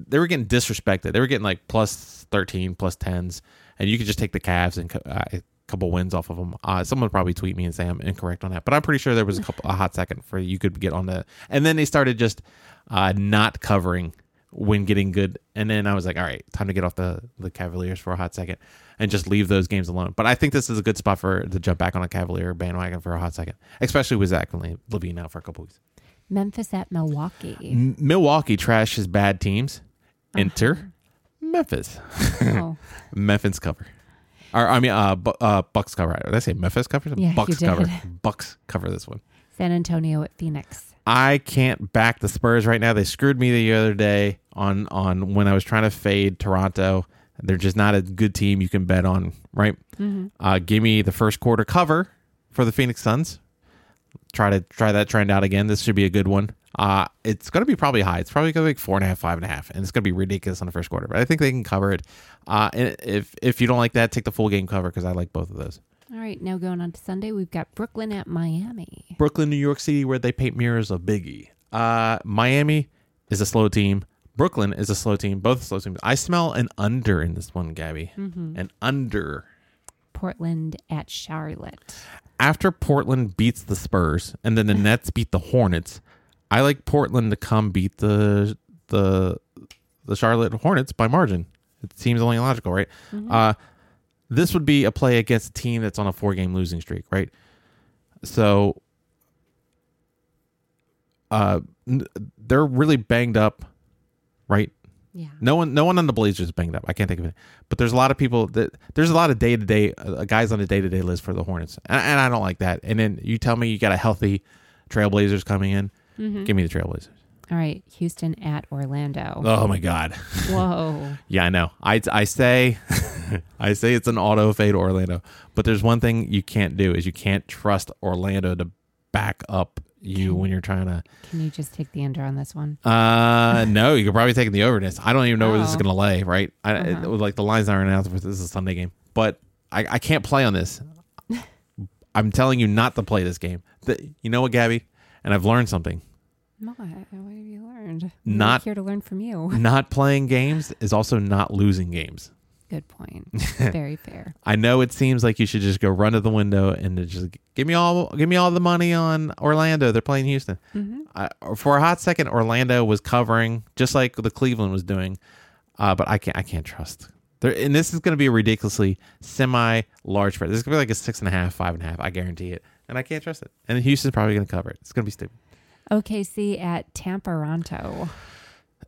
Speaker 1: they were getting disrespected. They were getting like plus thirteen, plus plus tens, and you could just take the Cavs and uh, a couple wins off of them. Uh, someone would probably tweet me and say I'm incorrect on that, but I'm pretty sure there was a couple a hot second for you could get on the, and then they started just uh, not covering when getting good, and then I was like, all right, time to get off the the Cavaliers for a hot second and just leave those games alone. But I think this is a good spot for to jump back on a Cavalier bandwagon for a hot second, especially with Zach LaVine out for a couple weeks.
Speaker 2: Memphis at Milwaukee.
Speaker 1: M- Milwaukee trashes bad teams. Enter Memphis.
Speaker 2: oh,
Speaker 1: Memphis cover. Or I mean, uh, Bu- uh, Bucks cover. Did I say Memphis cover?
Speaker 2: Yeah,
Speaker 1: Bucks
Speaker 2: you
Speaker 1: cover.
Speaker 2: did.
Speaker 1: Bucks cover this one.
Speaker 2: San Antonio at Phoenix.
Speaker 1: I can't back the Spurs right now. They screwed me the other day on on when I was trying to fade Toronto. They're just not a good team you can bet on, right? Uh, give me the first quarter cover for the Phoenix Suns. Try to try that trend out again. This should be a good one. Uh, it's going to be probably high. It's probably going to be like four and a half, five and a half, and it's going to be ridiculous on the first quarter. But I think they can cover it. Uh, and if if you don't like that, take the full game cover because I like both of those.
Speaker 2: All right, now going on to Sunday, we've got Brooklyn at Miami.
Speaker 1: Brooklyn, New York City, where they paint mirrors of Biggie. Uh, Miami is a slow team. Brooklyn is a slow team. Both slow teams. I smell an under in this one, Gabby.
Speaker 2: Mm-hmm.
Speaker 1: An under.
Speaker 2: Portland at Charlotte.
Speaker 1: After Portland beats the Spurs and then the Nets beat the Hornets, I like Portland to come beat the the the Charlotte Hornets by margin. It seems only logical, right? Uh, this would be a play against a team that's on a four game losing streak, right? So uh, n- they're really banged up, right?
Speaker 2: Yeah.
Speaker 1: No one, no one on the Blazers is banged up. I can't think of it, but there's a lot of people that there's a lot of day to day guys on the day to day list for the Hornets, and, and I don't like that. And then you tell me you got a healthy Trailblazers coming in, give me the Trailblazers.
Speaker 2: All right. Houston at Orlando.
Speaker 1: Oh my god,
Speaker 2: Whoa.
Speaker 1: yeah, I know. I I say, I say it's an auto fade Orlando, but there's one thing you can't do is you can't trust Orlando to back up you when you're trying to.
Speaker 2: Can you just take the under on this one?
Speaker 1: Uh, no, you could probably take the overness. I don't even know where this is
Speaker 2: Oh.
Speaker 1: going to lay. Right? I,
Speaker 2: Uh-huh.
Speaker 1: was like the lines aren't announced. This is a Sunday game, but I, I can't play on this. I'm telling you not to play this game. The, you know what, Gabby? And I've learned something.
Speaker 2: What? What have you learned? I'm
Speaker 1: Not-
Speaker 2: here to learn from you.
Speaker 1: Not playing games is also not losing games.
Speaker 2: Good point. Very fair.
Speaker 1: I know it seems like you should just go run to the window and just give me all give me all the money on Orlando. They're playing Houston. I, for a hot second, Orlando was covering just like the Cleveland was doing, uh, but I can't I can't trust. There, and this is going to be a ridiculously semi large spread. This is going to be like a six and a half, five and a half. I guarantee it, and I can't trust it. And Houston's probably going to cover it. It's going to be stupid.
Speaker 2: OKC at Tamparonto.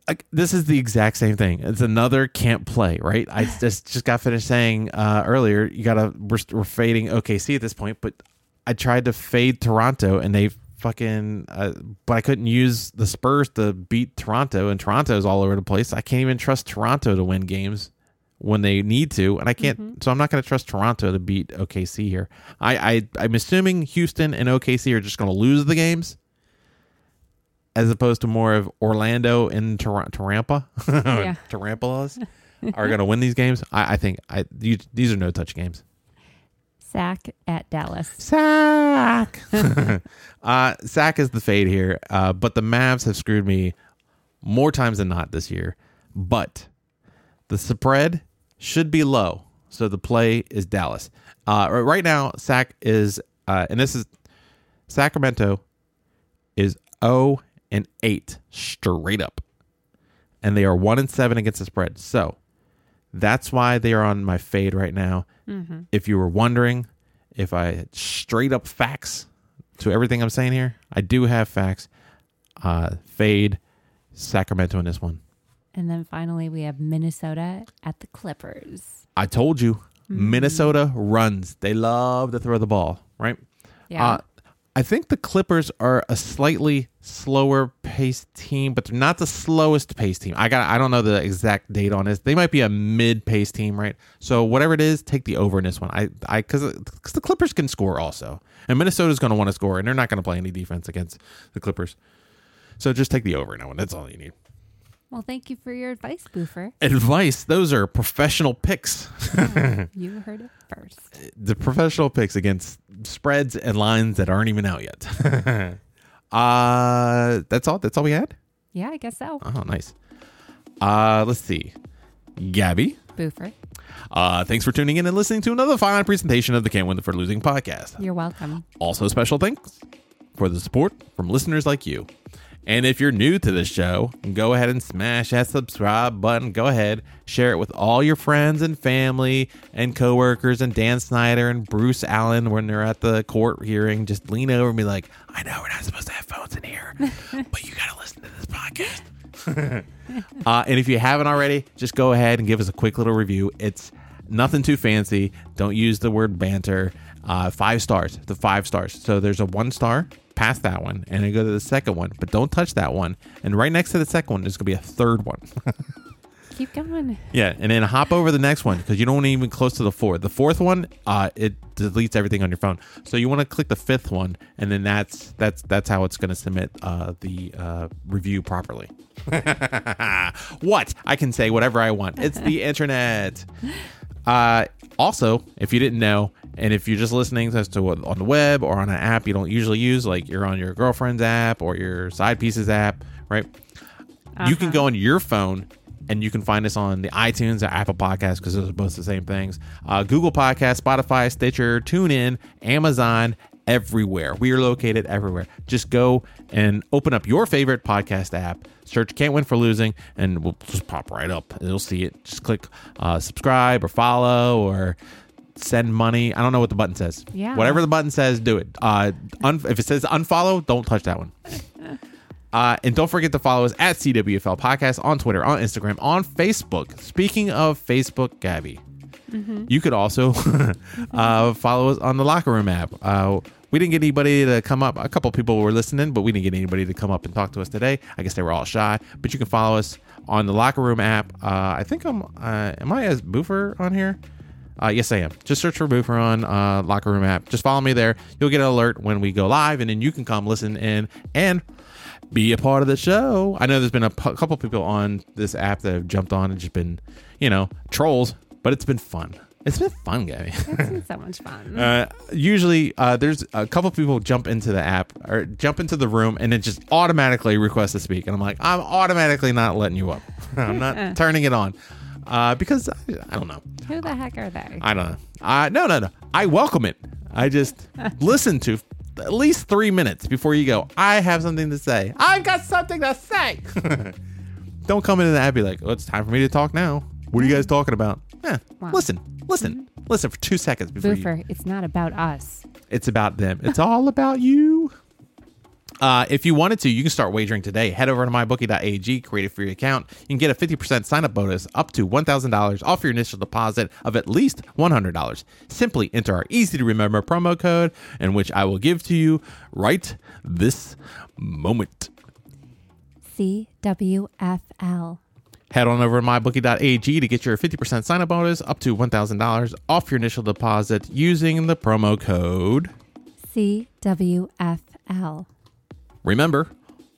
Speaker 1: like, this is the exact same thing. It's another can't play, right? I just just got finished saying uh, earlier. You gotta we're, we're fading OKC at this point, but I tried to fade Toronto and they fucking. Uh, but I couldn't use the Spurs to beat Toronto, and Toronto's all over the place. I can't even trust Toronto to win games when they need to, and I can't. So I'm not going to trust Toronto to beat OKC here. I, I I'm assuming Houston and OKC are just going to lose the games as opposed to more of Orlando and Tar- Tarampa,
Speaker 2: Yeah.
Speaker 1: Tarampulas are going to win these games. I, I think I these, these are no touch games.
Speaker 2: Sack at Dallas.
Speaker 1: Sack, uh, Sack is the fade here, uh, but the Mavs have screwed me more times than not this year. But the spread should be low, so the play is Dallas. Uh, right- now, Sac is, uh, and this is Sacramento is 0 and 8 straight up. And they are 1 and 7 against the spread. So that's why they are on my fade right now. If you were wondering if I had straight up facts to everything I'm saying here, I do have facts. Uh, fade Sacramento in this one.
Speaker 2: And then finally, we have Minnesota at the Clippers.
Speaker 1: I told you, Minnesota runs. They love to throw the ball, right?
Speaker 2: Yeah.
Speaker 1: Uh, I think the Clippers are a slightly slower paced team, but they're not the slowest paced team. I got I don't know the exact date on this. They might be a mid paced team, right? So whatever it is, take the over in this one. I I because the Clippers can score also, and Minnesota's going to want to score, and they're not going to play any defense against the Clippers. So just take the over in that one. That's all you need.
Speaker 2: Well, thank you for your advice, Boofer.
Speaker 1: Advice: Those are professional picks.
Speaker 2: You heard it first.
Speaker 1: the professional picks against spreads and lines that aren't even out yet. uh that's all. That's all we had.
Speaker 2: Yeah, I guess so.
Speaker 1: Oh, nice. Uh, let's see. Gabby,
Speaker 2: Boofer,
Speaker 1: uh, thanks for tuning in and listening to another fine presentation of the Can't Win the for Losing podcast.
Speaker 2: you're welcome.
Speaker 1: Also, special thanks for the support from listeners like you. And if you're new to the show, go ahead and smash that subscribe button. Go ahead, share it with all your friends and family and coworkers and Dan Snyder and Bruce Allen when they're at the court hearing. Just lean over and be like, I know we're not supposed to have phones in here, but you got to listen to this podcast. uh, and if you haven't already, just go ahead and give us a quick little review. It's nothing too fancy. Don't use the word banter. Uh, five stars. The five stars. So there's a one star past that one, and then go to the second one, but don't touch that one. And right next to the second one, there's gonna be a third one.
Speaker 2: Keep going.
Speaker 1: yeah, and then hop over the next one because you don't want to even close to the fourth. The fourth one, uh, it deletes everything on your phone. So you want to click the fifth one, and then that's that's that's how it's gonna submit uh, the uh, review properly. what I can say whatever I want. It's the internet. Uh, also, if you didn't know, and if you're just listening as to us to on the web or on an app you don't usually use, like you're on your girlfriend's app or your side pieces app, right? You can
Speaker 2: Uh-huh.
Speaker 1: go on your phone and you can find us on the iTunes or Apple Podcasts because those are both the same things. Uh, Google Podcasts, Spotify, Stitcher, TuneIn, Amazon, everywhere. We are located everywhere. Just go and open up your favorite podcast app, search Can't Win for Losing, and we'll just pop right up. You'll see it. Just click uh, subscribe or follow or send money. I don't know what the button says.
Speaker 2: Yeah.
Speaker 1: Whatever the button says, do it. Uh, un- if it says unfollow, don't touch that one. Uh, and don't forget to follow us at CWFL Podcast on Twitter, on Instagram, on Facebook. Speaking of Facebook, Gabby, you could also uh, follow us on the Locker Room app. Uh, we didn't get anybody to come up. A couple people were listening, but we didn't get anybody to come up and talk to us today. I guess they were all shy. But you can follow us on the Locker Room app. Uh, I think I'm. Uh, am I as Boofer on here? Uh, yes, I am. Just search for Boofer on uh, Locker Room app. Just follow me there. You'll get an alert when we go live, and then you can come listen in and be a part of the show. I know there's been a couple people on this app that have jumped on and just been, you know, trolls, but it's been fun. It's been fun, Gabby.
Speaker 2: It's been so much fun.
Speaker 1: Uh, usually, uh, there's a couple people jump into the app or jump into the room and it just automatically request to speak, and I'm like, I'm automatically not letting you up. I'm not turning it on uh, because I, I don't know.
Speaker 2: Who the heck are they?
Speaker 1: I don't know. Uh, no, no, no. I welcome it. I just listen to at least three minutes before you go. I have something to say. I've got something to say. don't come into the app and be like, oh, it's time for me to talk now. What are you guys talking about? Yeah,
Speaker 2: Wow.
Speaker 1: listen, listen, listen for two seconds before you.
Speaker 2: Boofer, it's not about us.
Speaker 1: It's about them. It's all about you. Uh, if you wanted to, you can start wagering today. Head over to mybookie.ag, create a free account. You can get a 50% sign up bonus up to $1,000 off your initial deposit of at least $100. Simply enter our easy to remember promo code, and which I will give to you right this moment.
Speaker 2: CWFL.
Speaker 1: Head on over to mybookie.ag to get your 50% sign up bonus up to $1,000 off your initial deposit using the promo code.
Speaker 2: CWFL.
Speaker 1: Remember,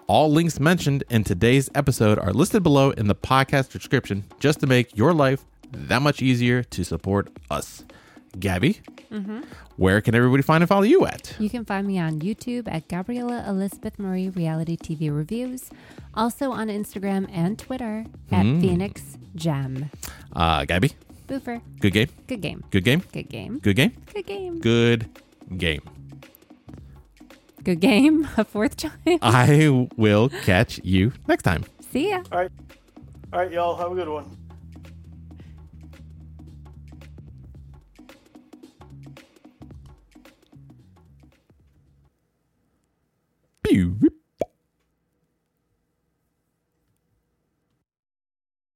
Speaker 1: all links mentioned in today's episode are listed below in the podcast description just to make your life that much easier to support us. Gabby, where can everybody find and follow you at?
Speaker 2: You can find me on YouTube at Gabriella Elizabeth Marie Reality TV Reviews. Also on Instagram and Twitter at Phoenix Gem.
Speaker 1: Uh, Gabby,
Speaker 2: Boofer.
Speaker 1: good game,
Speaker 2: Good game.
Speaker 1: good game,
Speaker 2: Good game.
Speaker 1: good game,
Speaker 2: Good game.
Speaker 1: good game.
Speaker 2: Good game. A fourth time.
Speaker 1: I will catch you next time.
Speaker 2: See ya.
Speaker 3: All right. All right, y'all. Have a good one.
Speaker 1: Pew.